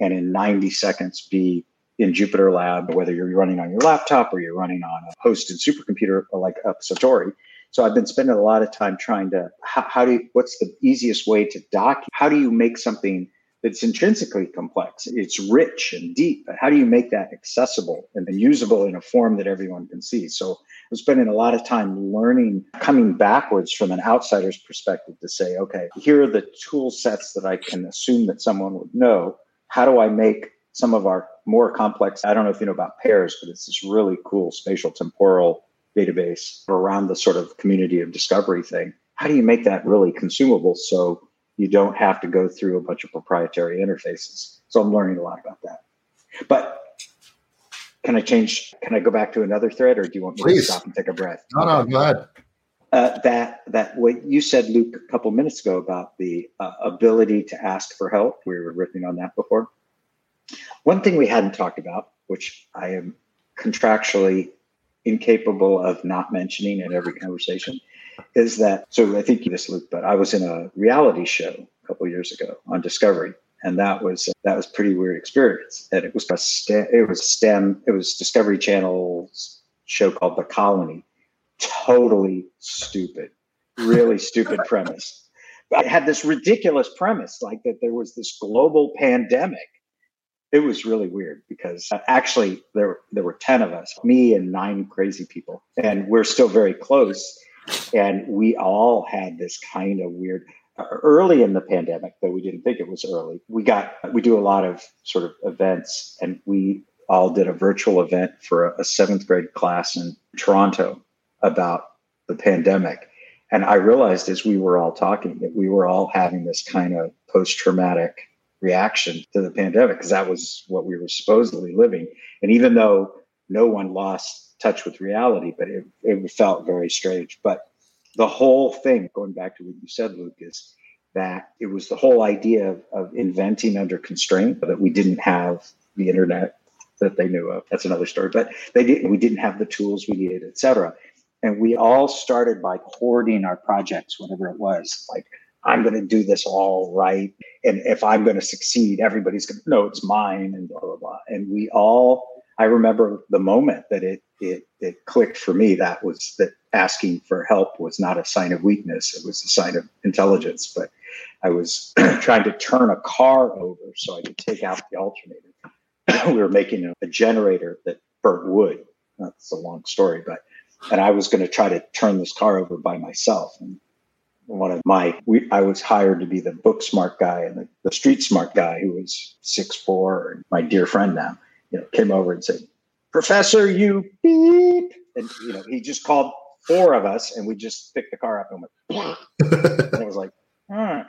and in 90 seconds be in Jupyter Lab, whether you're running on your laptop or you're running on a hosted supercomputer like Satori. So I've been spending a lot of time trying to how, how do you, what's the easiest way to doc? How do you make something it's intrinsically complex. It's rich and deep. But how do you make that accessible and usable in a form that everyone can see? So I'm spending a lot of time learning, coming backwards from an outsider's perspective to say, okay, here are the tool sets that I can assume that someone would know. How do I make some of our more complex? I don't know if you know about pairs, but it's this really cool spatial temporal database around the sort of community of discovery thing. How do you make that really consumable so you don't have to go through a bunch of proprietary interfaces. So I'm learning a lot about that. But can I change? Can I go back to another thread, or do you want me Please. to stop and take a breath? No, no, go ahead. Uh, that that what you said, Luke, a couple minutes ago about the uh, ability to ask for help. We were riffing on that before. One thing we hadn't talked about, which I am contractually incapable of not mentioning in every conversation, is that so I think you just looked, but I was in a reality show a couple years ago on Discovery, and that was that was pretty weird experience. And it was a STEM, it was STEM, it was Discovery Channel's show called The Colony. Totally stupid, really (laughs) stupid premise. But it had this ridiculous premise, like that there was this global pandemic. It was really weird because uh, actually there there were ten of us, me and nine crazy people, and we're still very close and we all had this kind of weird uh, early in the pandemic though we didn't think it was early we got we do a lot of sort of events and we all did a virtual event for a, seventh grade class in toronto about the pandemic. And i realized as we were all talking that we were all having this kind of post-traumatic reaction to the pandemic because that was what we were supposedly living. And even though no one lost touch with reality, but it, it felt very strange. But the whole thing, going back to what you said, Luke, is that it was the whole idea of, of inventing under constraint that we didn't have the internet that they knew of. That's another story. But they didn't, we didn't have the tools we needed, et cetera. And we all started by hoarding our projects, whatever it was. Like, I'm going to do this all right. And if I'm going to succeed, everybody's going to know it's mine and blah, blah, blah. And we all I remember the moment that it it it clicked for me. That was that asking for help was not a sign of weakness; it was a sign of intelligence. But I was (clears throat) trying to turn a car over so I could take out the alternator. (clears throat) we were making a, a generator that burnt wood. That's a long story, but and I was going to try to turn this car over by myself. And one of my, we, I was hired to be the book smart guy and the, the street smart guy who was six four, my dear friend now you know, came over and said, Professor, you beep. And, you know, he just called four of us and we just picked the car up and went, (laughs) and it was like, hmm.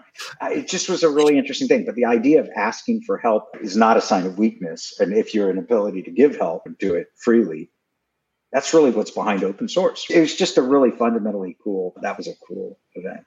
it just was a really interesting thing. But the idea of asking for help is not a sign of weakness. And if you're an ability to give help and do it freely, that's really what's behind open source. It was just a really fundamentally cool, that was a cool event.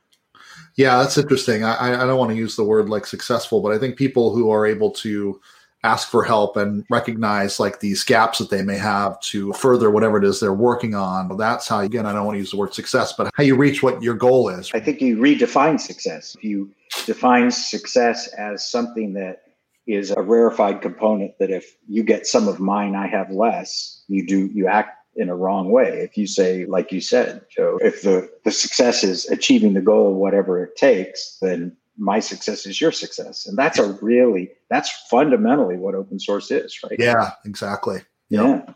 Yeah, that's interesting. I, I don't want to use the word like successful, but I think people who are able to ask for help and recognize like these gaps that they may have to further whatever it is they're working on. That's how, again, I don't want to use the word success, but how you reach what your goal is. I think you redefine success. If you define success as something that is a rarefied component that if you get some of mine, I have less, you do, you act in a wrong way. If you say, like you said, Joe, if the, the success is achieving the goal, whatever it takes, then my success is your success. And that's a really, that's fundamentally what open source is, right? Yeah, exactly. Yep. Yeah.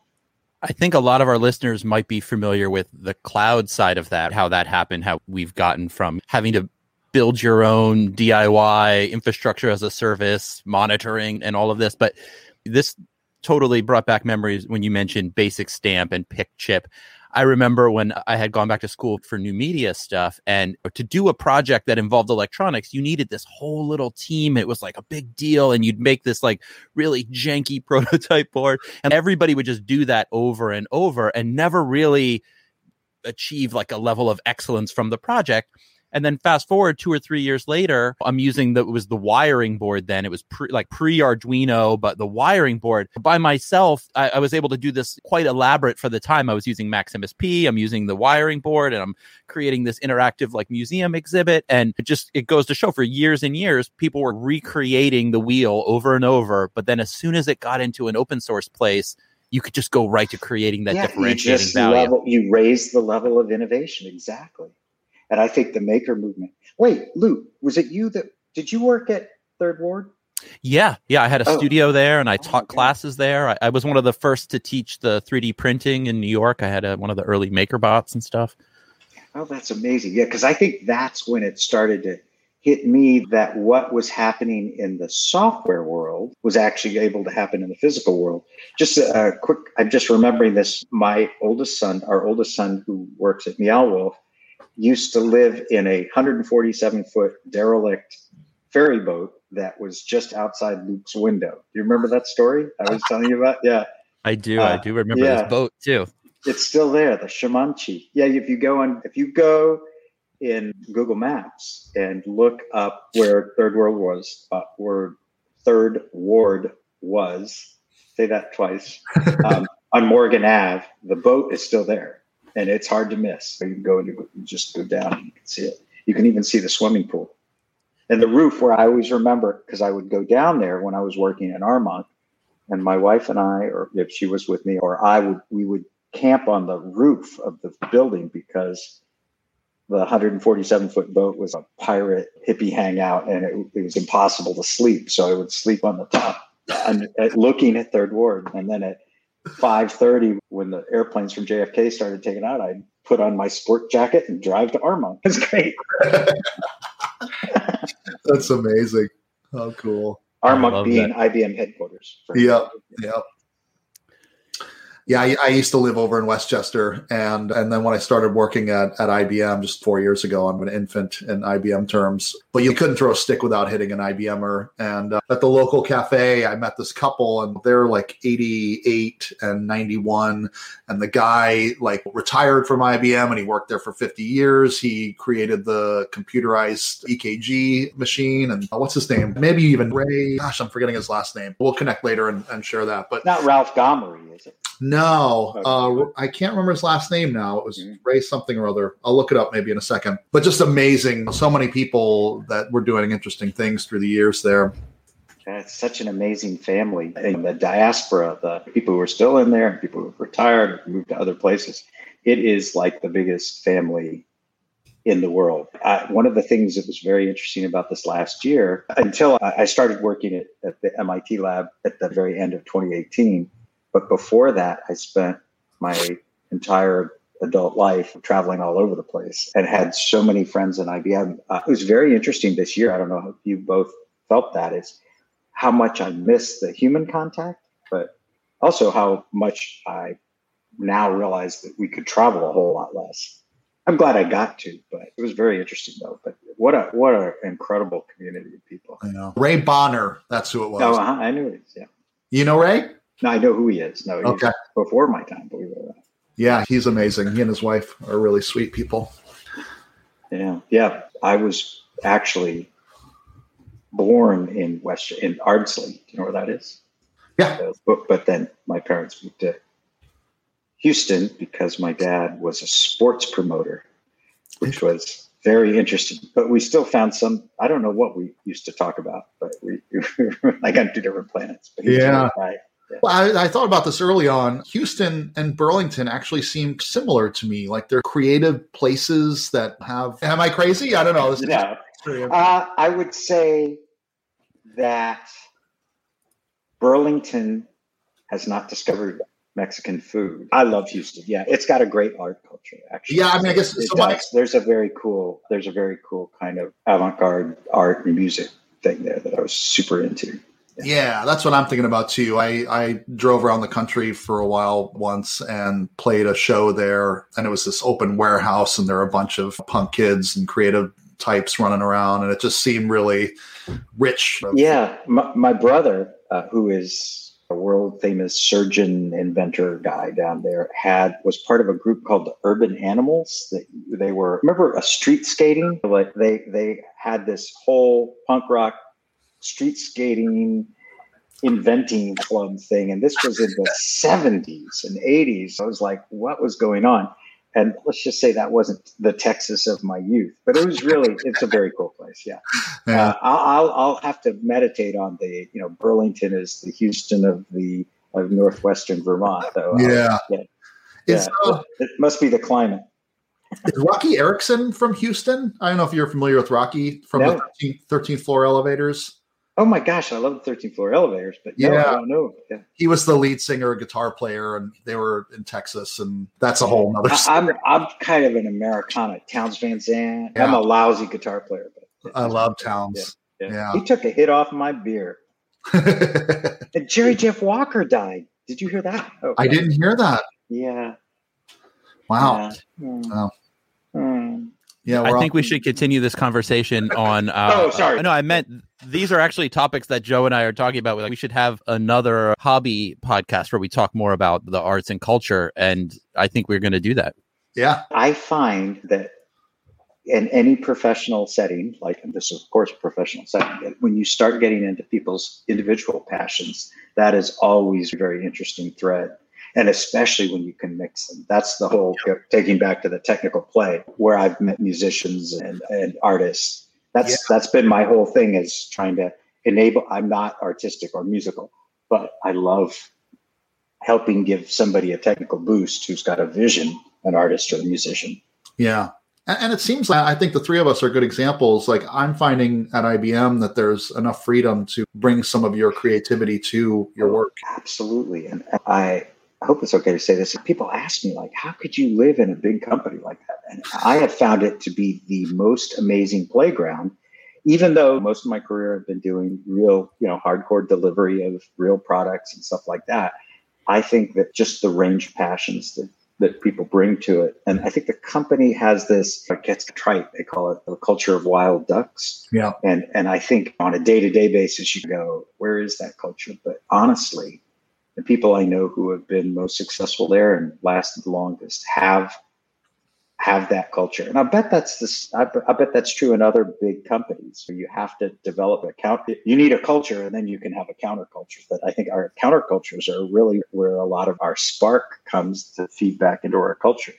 I think a lot of our listeners might be familiar with the cloud side of that, how that happened, how we've gotten from having to build your own DIY infrastructure as a service, monitoring, and all of this. But this totally brought back memories when you mentioned basic stamp and Picchip. I remember when I had gone back to school for new media stuff and to do a project that involved electronics, you needed this whole little team. It was like a big deal. And you'd make this like really janky (laughs) prototype board. And everybody would just do that over and over and never really achieve like a level of excellence from the project. And then fast forward two or three years later, I'm using the it was the wiring board then. It was pre, like pre Arduino, but the wiring board by myself, I, I, was able to do this quite elaborate for the time. I was using Maximus I'm using the wiring board, and I'm creating this interactive like museum exhibit. And it just it goes to show for years and years, people were recreating the wheel over and over. But then as soon as it got into an open source place, you could just go right to creating that yeah, differentiating you value. Level, you raise the level of innovation. Exactly. And I think the maker movement. Wait, Luke, was it you that did you work at Third Ward? Yeah, yeah. I had a oh. studio there, and I oh taught oh, classes there. I, I, was one of the first to teach the 3D printing in New York. I had a, one of the early MakerBots and stuff. Oh, that's amazing! Yeah, because I think that's when it started to hit me that what was happening in the software world was actually able to happen in the physical world. Just a, a quick, I'm just remembering this. My oldest son, our oldest son, who works at Meow Wolf, used to live in a 147 foot derelict ferry boat that was just outside Luke's window. Do you remember that story I was telling you about? Yeah. I do. Uh, I do remember yeah. this boat too. It's still there, the Shamanchi. Yeah, if you go on, if you go in Google Maps and look up where Third World was, uh, where Third Ward was, say that twice, (laughs) um, on Morgan Ave, the boat is still there and it's hard to miss. You can go and you just go down and you can see it. You can even see the swimming pool. And the roof, where I always remember, because I would go down there when I was working in Armonk, and my wife and I, or if she was with me, or I would, we would camp on the roof of the building because the 147 foot boat was a pirate hippie hangout and it, it was impossible to sleep. So I would sleep on the top and, looking at Third Ward. And then at 5.30 when the airplanes from jfk started taking out i'd put on my sport jacket and drive to armonk (laughs) it's great. That's amazing. How cool. Armonk being that. ibm headquarters yep yep yeah, I, I, used to live over in Westchester, and and then when I started working at, at IBM just four years ago, I'm an infant in IBM terms. But you couldn't throw a stick without hitting an IBMer. And uh, at the local cafe, I met this couple, and they're like 88 and 91, and the guy like retired from IBM, and he worked there for 50 years. He created the computerized EKG machine, and uh, what's his name? Maybe even Ray. Gosh, I'm forgetting his last name. We'll connect later and, and share that. But not Ralph Gomory, is it? No, uh, I can't remember his last name now. It was mm-hmm. Ray something or other. I'll look it up maybe in a second. But just amazing. So many people that were doing interesting things through the years there. It's such an amazing family. And the diaspora, the people who are still in there, people who have retired, moved to other places. It is like the biggest family in the world. I, one of the things that was very interesting about this last year, until I started working at, at the MIT lab at the very end of 2018, but before that, I spent my entire adult life traveling all over the place and had so many friends in IBM. Uh, it was very interesting this year. I don't know if you both felt that is how much I miss the human contact, but also how much I now realize that we could travel a whole lot less. I'm glad I got to, but it was very interesting though. But what a what an incredible community of people. I know Ray Bonner. That's who it was. Oh, uh-huh, I knew it. Yeah. You know Ray? No, I know who he is. No, okay. before my time, believe it or not. Yeah, he's amazing. He and his wife are really sweet people. Yeah, yeah. I was actually born in West in Ardsley. Do you know where that is? Yeah. But, but then my parents moved to Houston because my dad was a sports promoter, which was very interesting. But we still found some. I don't know what we used to talk about, but we like on two different planets. But yeah. Right. Well, I, I, thought about this early on. Houston and Burlington actually seem similar to me. Like they're creative places that have. Am I crazy? I don't know. This no. Uh, I would say that Burlington has not discovered Mexican food. I love Houston. Yeah, it's got a great art culture. Actually, yeah. I mean, I guess so my, there's a very cool. There's a very cool kind of avant-garde art and music thing there that I was super into. Yeah. that's what I'm thinking about too. I, I drove around the country for a while once and played a show there, and it was this open warehouse, and there were a bunch of punk kids and creative types running around, and it just seemed really rich. Yeah, my, my brother, uh, who is a world famous surgeon inventor guy down there had was part of a group called the urban animals that they were remember a street skating like they they had this whole punk rock street skating inventing club thing and this was in the 70s and 80s i was like what was going on and let's just say that wasn't the Texas of my youth, but it was really it's a very cool place. Yeah, yeah. Uh, I'll I'll have to meditate on the you know Burlington is the Houston of the of northwestern Vermont. Though. Yeah, yeah. yeah. Uh, it must be the climate. Is Roky Erickson from Houston? I don't know if you're familiar with Roky from no. the 13th, 13th floor elevators. Oh my gosh, I love the 13th floor elevators, but yeah, I don't know. Yeah. He was the lead singer, guitar player, and they were in Texas, and that's a whole other. I'm I'm kind of an Americana. Townes Van Zandt. Yeah. I'm a lousy guitar player, but I love Townes. Yeah, yeah. he took a hit off my beer. (laughs) and Jerry Jeff Walker died. Did you hear that? Oh, I didn't hear that. Yeah. Wow. Wow. Hmm. Yeah, I think we should continue this conversation (laughs) on. Uh, oh, sorry. no, I meant these are actually topics that Joe and I are talking about. Like, we should have another hobby podcast where we talk more about the arts and culture, and I think we're going to do that. Yeah, I find that in any professional setting, like this is of course a professional setting, when you start getting into people's individual passions, that is always a very interesting thread and especially when you can mix them. That's the whole yep. taking back to the technical play where I've met musicians and, and artists. That's yeah. that's been my whole thing is trying to enable. I'm not artistic or musical, but I love helping give somebody a technical boost who's got a vision, an artist or a musician. Yeah. And it seems like I think the three of us are good examples. Like I'm finding at IBM that there's enough freedom to bring some of your creativity to your work. Absolutely. And I I hope it's okay to say this. People ask me, like, how could you live in a big company like that? And I have found it to be the most amazing playground, even though most of my career I've been doing real, you know, hardcore delivery of real products and stuff like that. I think that just the range of passions that, that people bring to it. And I think the company has this, it gets trite, they call it the culture of wild ducks. Yeah. And and I think on a day-to-day basis, you go, where is that culture? But honestly, the people I know who have been most successful there and lasted the longest have have that culture. And I bet that's this. I, I bet that's true in other big companies. So you have to develop a count. You need a culture, and then you can have a counterculture. But I think our countercultures are really where a lot of our spark comes to feed back into our culture.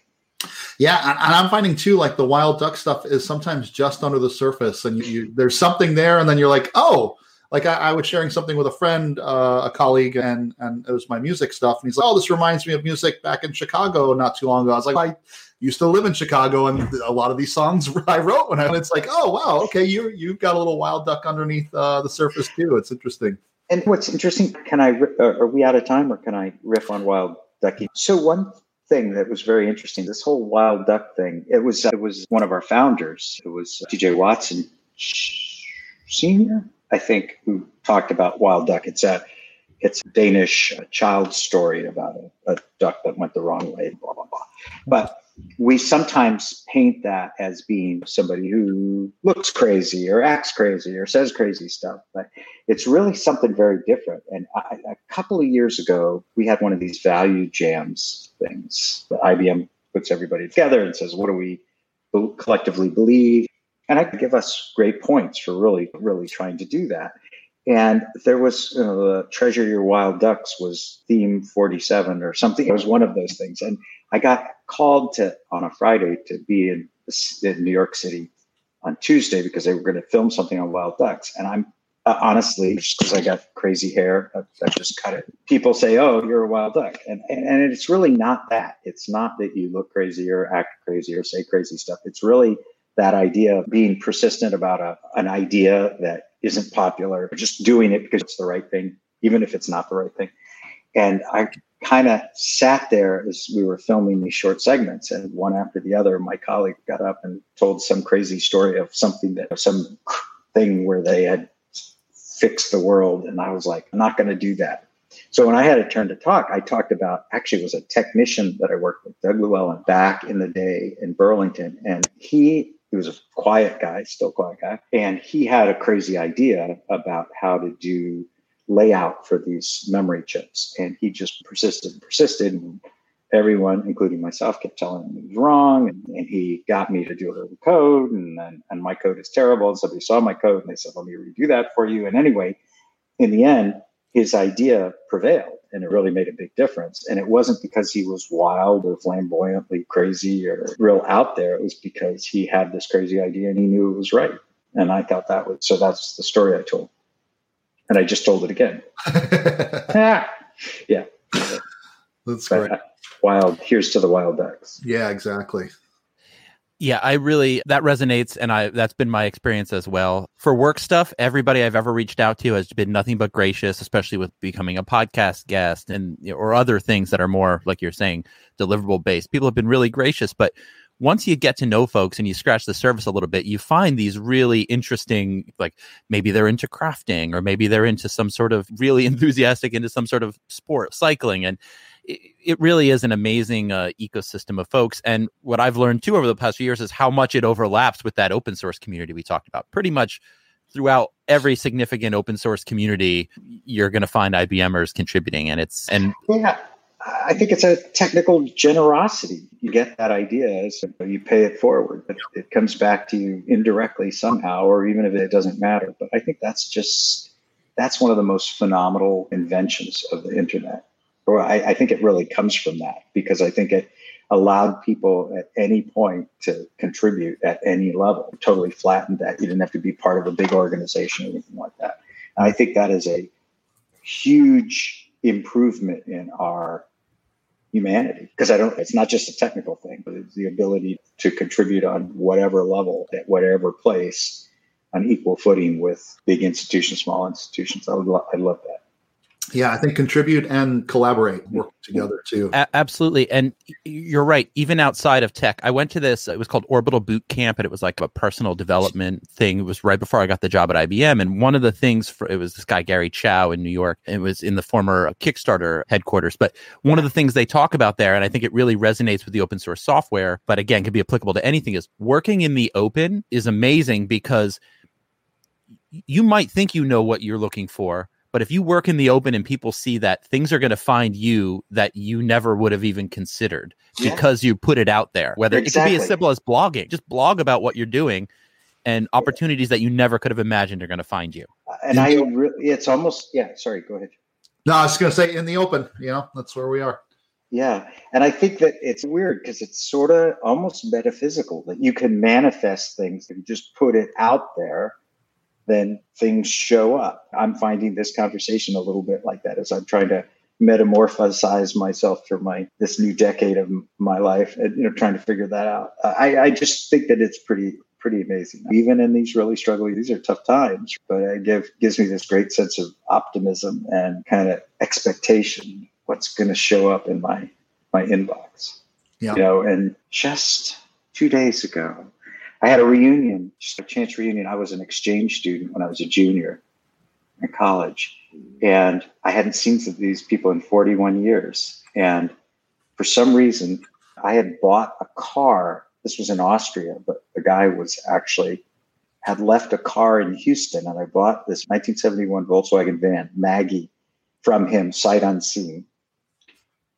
Yeah, and, I'm finding too, like the wild duck stuff is sometimes just under the surface, and you, there's something there, and then you're like, oh, like I, I, was sharing something with a friend, uh, a colleague, and and it was my music stuff, and he's like, "Oh, this reminds me of music back in Chicago not too long ago." I was like, "I used to live in Chicago, and a lot of these songs (laughs) I wrote when I." And it's like, "Oh, wow, okay, you you've got a little wild duck underneath uh, the surface too. It's interesting." And what's interesting? Can I? Uh, are we out of time, or can I riff on wild ducky? So one thing that was very interesting, this whole wild duck thing. It was it was one of our founders. It was T.J. Watson Senior I think, who talked about wild duck. It's a it's a Danish uh, child story about a, a, duck that went the wrong way, blah blah blah. But we sometimes paint that as being somebody who looks crazy or acts crazy or says crazy stuff, but it's really something very different. And I, a couple of years ago, we had one of these value jams things that IBM puts everybody together and says, "What do we collectively believe?" And I could give us great points for really, really trying to do that. And there was you know, the Treasure Your Wild Ducks was theme 47 or something. It was one of those things. And I got called to on a Friday to be in, in New York City on Tuesday because they were going to film something on wild ducks. And I'm uh, honestly, just because I got crazy hair, I, I, just cut it. People say, "Oh, you're a wild duck," and, and and it's really not that. It's not that you look crazy or act crazy or say crazy stuff. It's really that idea of being persistent about a, an idea that isn't popular, just doing it because it's the right thing, even if it's not the right thing. And I kind of sat there as we were filming these short segments, and one after the other, my colleague got up and told some crazy story of something that some thing where they had fixed the world, and I was like, I'm not going to do that. So when I had a turn to talk, I talked about actually was a technician that I worked with, Doug Llewellyn, back in the day in Burlington, and he he was a quiet guy, still quiet guy, and he had a crazy idea about how to do layout for these memory chips. And he just persisted and persisted. And everyone, including myself, kept telling him he was wrong. And, and he got me to do a little code. And then, and my code is terrible. And somebody saw my code and they said, let me redo that for you. And anyway, in the end, his idea prevailed and it really made a big difference. And it wasn't because he was wild or flamboyantly crazy or real out there. It was because he had this crazy idea and he knew it was right. And I thought that was so that's the story I told and I just told it again. yeah. (laughs) yeah, That's great. Uh, wild. Here's to the wild ducks. Yeah, exactly. Yeah, I really that resonates and I that's been my experience as well. For work stuff, everybody I've ever reached out to has been nothing but gracious, especially with becoming a podcast guest and or other things that are more like you're saying deliverable based. People have been really gracious, but once you get to know folks and you scratch the surface a little bit, you find these really interesting, like maybe they're into crafting or maybe they're into some sort of really (laughs) enthusiastic into some sort of sport, cycling. And it, really is an amazing uh, ecosystem of folks. And what I've learned too over the past few years is how much it overlaps with that open source community we talked about. Pretty much throughout every significant open source community, you're going to find IBMers contributing. And it's, and yeah. I think it's a technical generosity. You get that idea, so you pay it forward. But it comes back to you indirectly somehow, or even if it doesn't matter. But I think that's just that's one of the most phenomenal inventions of the internet. Or I, I think it really comes from that because I think it allowed people at any point to contribute at any level. Totally flattened that. You didn't have to be part of a big organization or anything like that. And I think that is a huge improvement in our humanity because I don't, it's not just a technical thing, but it's the ability to contribute on whatever level, at whatever place, on equal footing with big institutions, small institutions. I would, lo- I love that. Yeah, I think contribute and collaborate, mm-hmm. work together too. A- absolutely. And you're right. Even outside of tech, I went to this, it was called Orbital Boot Camp, and it was like a personal development thing. It was right before I got the job at IBM. And one of the things for it was this guy, Gary Chow in New York. It was in the former Kickstarter headquarters. But one of the things they talk about there, and I think it really resonates with the open source software, but again, can be applicable to anything, is working in the open is amazing because you might think you know what you're looking for but if you work in the open and people see that, things are going to find you that you never would have even considered yeah. because you put it out there. Whether exactly. it could be as simple as blogging, just blog about what you're doing, and opportunities that you never could have imagined are going to find you. Uh, and I really, it's almost, yeah, sorry, go ahead. No, I was going to say in the open, you know, that's where we are. Yeah. And I think that it's weird because it's sort of almost metaphysical that you can manifest things if you just put it out there then things show up. I'm finding this conversation a little bit like that as I'm trying to metamorphosize myself through my this new decade of my life and you know trying to figure that out. I, I just think that it's pretty pretty amazing. Even in these really struggling, these are tough times, but it give, gives me this great sense of optimism and kind of expectation. What's going to show up in my my inbox? Yeah. You know, and just two days ago, I had a reunion, just a chance reunion. I was an exchange student when I was a junior in college, and I hadn't seen these people in 41 years. And for some reason, I had bought a car. This was in Austria, but the guy was actually had left a car in Houston, and I bought this 1971 Volkswagen van, Maggie, from him, sight unseen.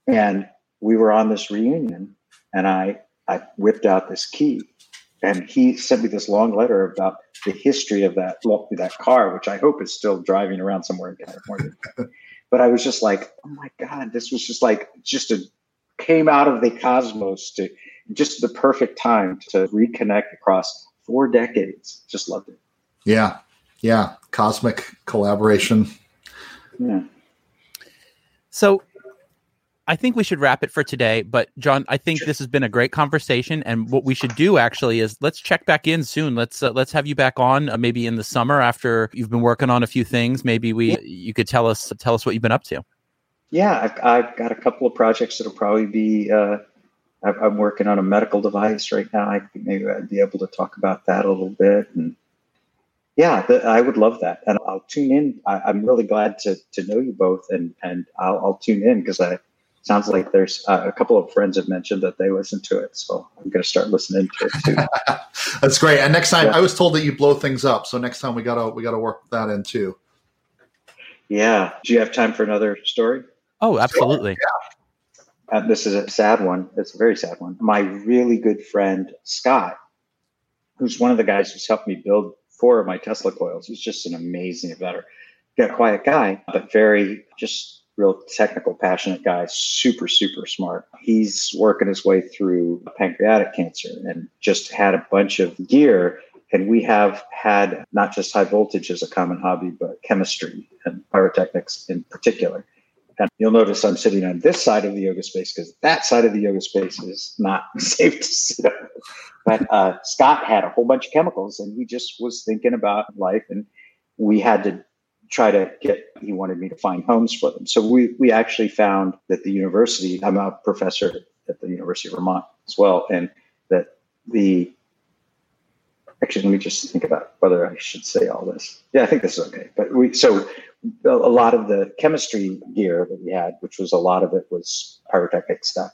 And we were on this reunion, and I I whipped out this key and he sent me this long letter about the history of that that car, which I hope is still driving around somewhere in California. (laughs) but I was just like, oh my god, this was just like just a came out of the cosmos to just the perfect time to reconnect across four decades. Just loved it. Yeah, yeah, cosmic collaboration. Yeah. So I think we should wrap it for today. But John, I think this has been a great conversation, and what we should do actually is let's check back in soon. Let's uh, let's have you back on uh, maybe in the summer after you've been working on a few things. Maybe we you could tell us tell us what you've been up to. Yeah, I've, I've got a couple of projects that'll probably be. Uh, I'm working on a medical device right now. I think maybe I'd be able to talk about that a little bit. And yeah, I would love that. And I'll tune in. I, am really glad to, to know you both and, and I'll, I'll tune in because I, sounds like there's uh, a couple of friends have mentioned that they listen to it. So I'm going to start listening to it too. (laughs) That's great. And next time yeah. I was told that you blow things up. So next time we got to, we got to work that in too. Yeah. Do you have time for another story? Oh, absolutely. Yeah. Uh, this is a sad one. It's a very sad one. My really good friend, Scott, who's one of the guys who's helped me build four of my Tesla coils, he's just an amazing better, got quiet guy, but very just real technical, passionate guy, super, super smart. He's working his way through pancreatic cancer and just had a bunch of gear. And we have had not just high voltage as a common hobby, but chemistry and pyrotechnics in particular. And you'll notice I'm sitting on this side of the yoga space because that side of the yoga space is not (laughs) safe to sit on. But uh, Scott had a whole bunch of chemicals and he just was thinking about life. And we had to try to get he wanted me to find homes for them. So we we actually found that the university i'm a professor at the university of vermont as well and that the actually let me just think about whether i should say all this. Yeah i think this is okay but we so a lot of the chemistry gear that we had which was a lot of it was pyrotechnic stuff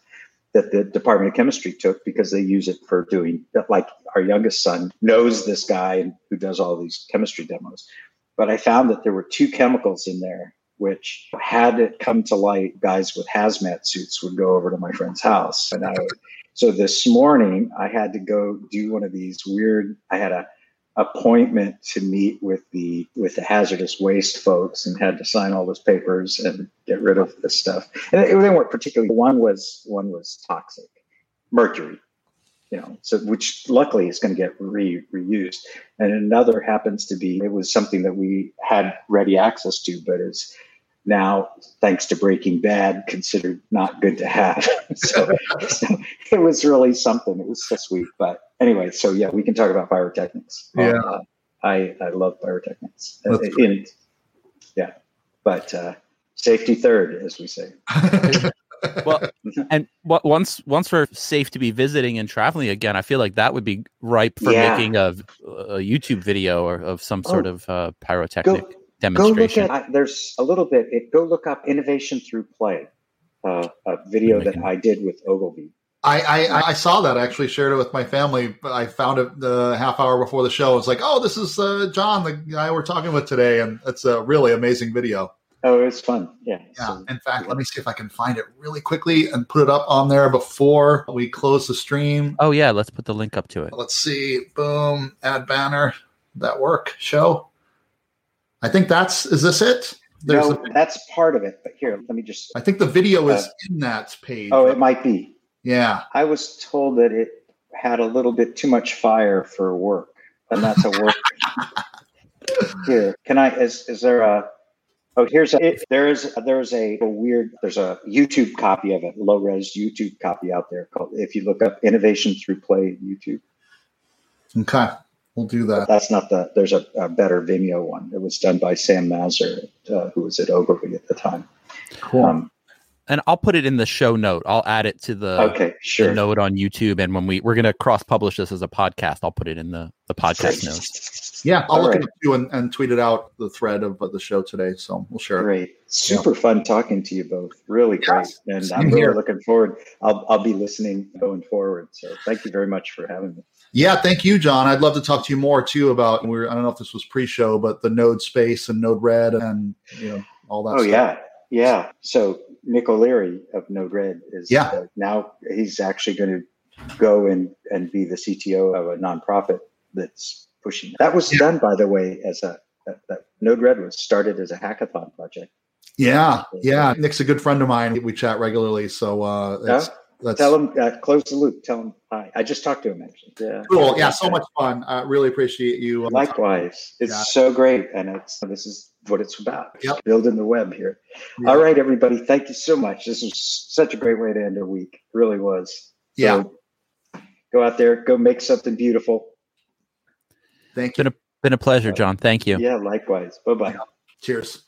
that the department of chemistry took because they use it for doing like our youngest son knows this guy who does all these chemistry demos but I found that there were two chemicals in there, which had it come to light, guys with hazmat suits would go over to my friend's house. And I so this morning I had to go do one of these weird, I had a appointment to meet with the with the hazardous waste folks and had to sign all those papers and get rid of this stuff. And it, they weren't particularly one was one was toxic, mercury you know, so which luckily is going to get re, reused. And another happens to be it was something that we had ready access to, but is now, thanks to Breaking Bad, considered not good to have. (laughs) so, so, (laughs) it was really something. It was so sweet. But anyway, so yeah, we can talk about pyrotechnics. Yeah, uh, I I love pyrotechnics. In, yeah, but uh, safety third, as we say. (laughs) well, (laughs) and once once we're safe to be visiting and traveling again, I feel like that would be ripe for yeah. making a, a, YouTube video or of some sort oh, of uh, pyrotechnic go, demonstration. Go look at, there's a little bit. It, go look up innovation through play, uh, a video that I did with Ogilvy. I, I, I, saw that. I actually shared it with my family. But I found it the half hour before the show. It's like, oh, this is uh, John, the guy we're talking with today, and it's a really amazing video. Oh, it was fun. Yeah. Yeah. So, in fact, yeah. let me see if I can find it really quickly and put it up on there before we close the stream. Oh, yeah. Let's put the link up to it. Let's see. Boom. Add banner. That work. Show. I think that's, is this it? There's no, a, that's part of it. But here, let me just. I think the video is uh, in that page. Oh, it might be. Yeah. I was told that it had a little bit too much fire for work, and that's a work. (laughs) here, can I? Is is there a? Oh, here's a, it, there's there's a, a, weird there's a YouTube copy of it, low res YouTube copy out there called. If you look up innovation through play YouTube. Okay, we'll do that. But that's not the. There's a, a, better Vimeo one. It was done by Sam Mazur, uh, who was at Ogilvy at the time. Cool. Um, and I'll put it in the show note. I'll add it to the, okay, sure. the note on YouTube. And when we we're going to cross publish this as a podcast, I'll put it in the the podcast notes. Yeah, I'll All look right. into and, and tweet it out the thread of the show today. So we'll share great. it. Super yeah. fun talking to you both. Really yes. great, and Same I'm really looking forward. I'll I'll be listening going forward. So thank you very much for having me. Yeah, thank you, John. I'd love to talk to you more too about. We are I don't know if this was pre-show, but the Node space and Node Red and you know all that. Oh stuff. yeah, yeah. So Nick O'Leary of Node Red is yeah. Uh, now he's actually going to go and and be the CTO of a nonprofit that's pushing. That was Yeah. done, by the way, as a that, that Node Red was started as a hackathon project. Yeah, yeah. Nick's a good friend of mine. We chat regularly, so uh, Yeah? it's, that's Tell him, uh, close the loop. Tell him hi. I just talked to him actually. Yeah. cool. Yeah, so much fun. I really appreciate you. uh, Likewise, it's Yeah. so great, and it's this is what it's about. It's Yep. Building the web here. Yeah. All right, everybody. Thank you so much. This was such a great way to end a week. It really was. Yeah, go out there, go make something beautiful. Thank you. Been a been a pleasure, John. Thank you. Yeah, likewise. Bye bye. Cheers.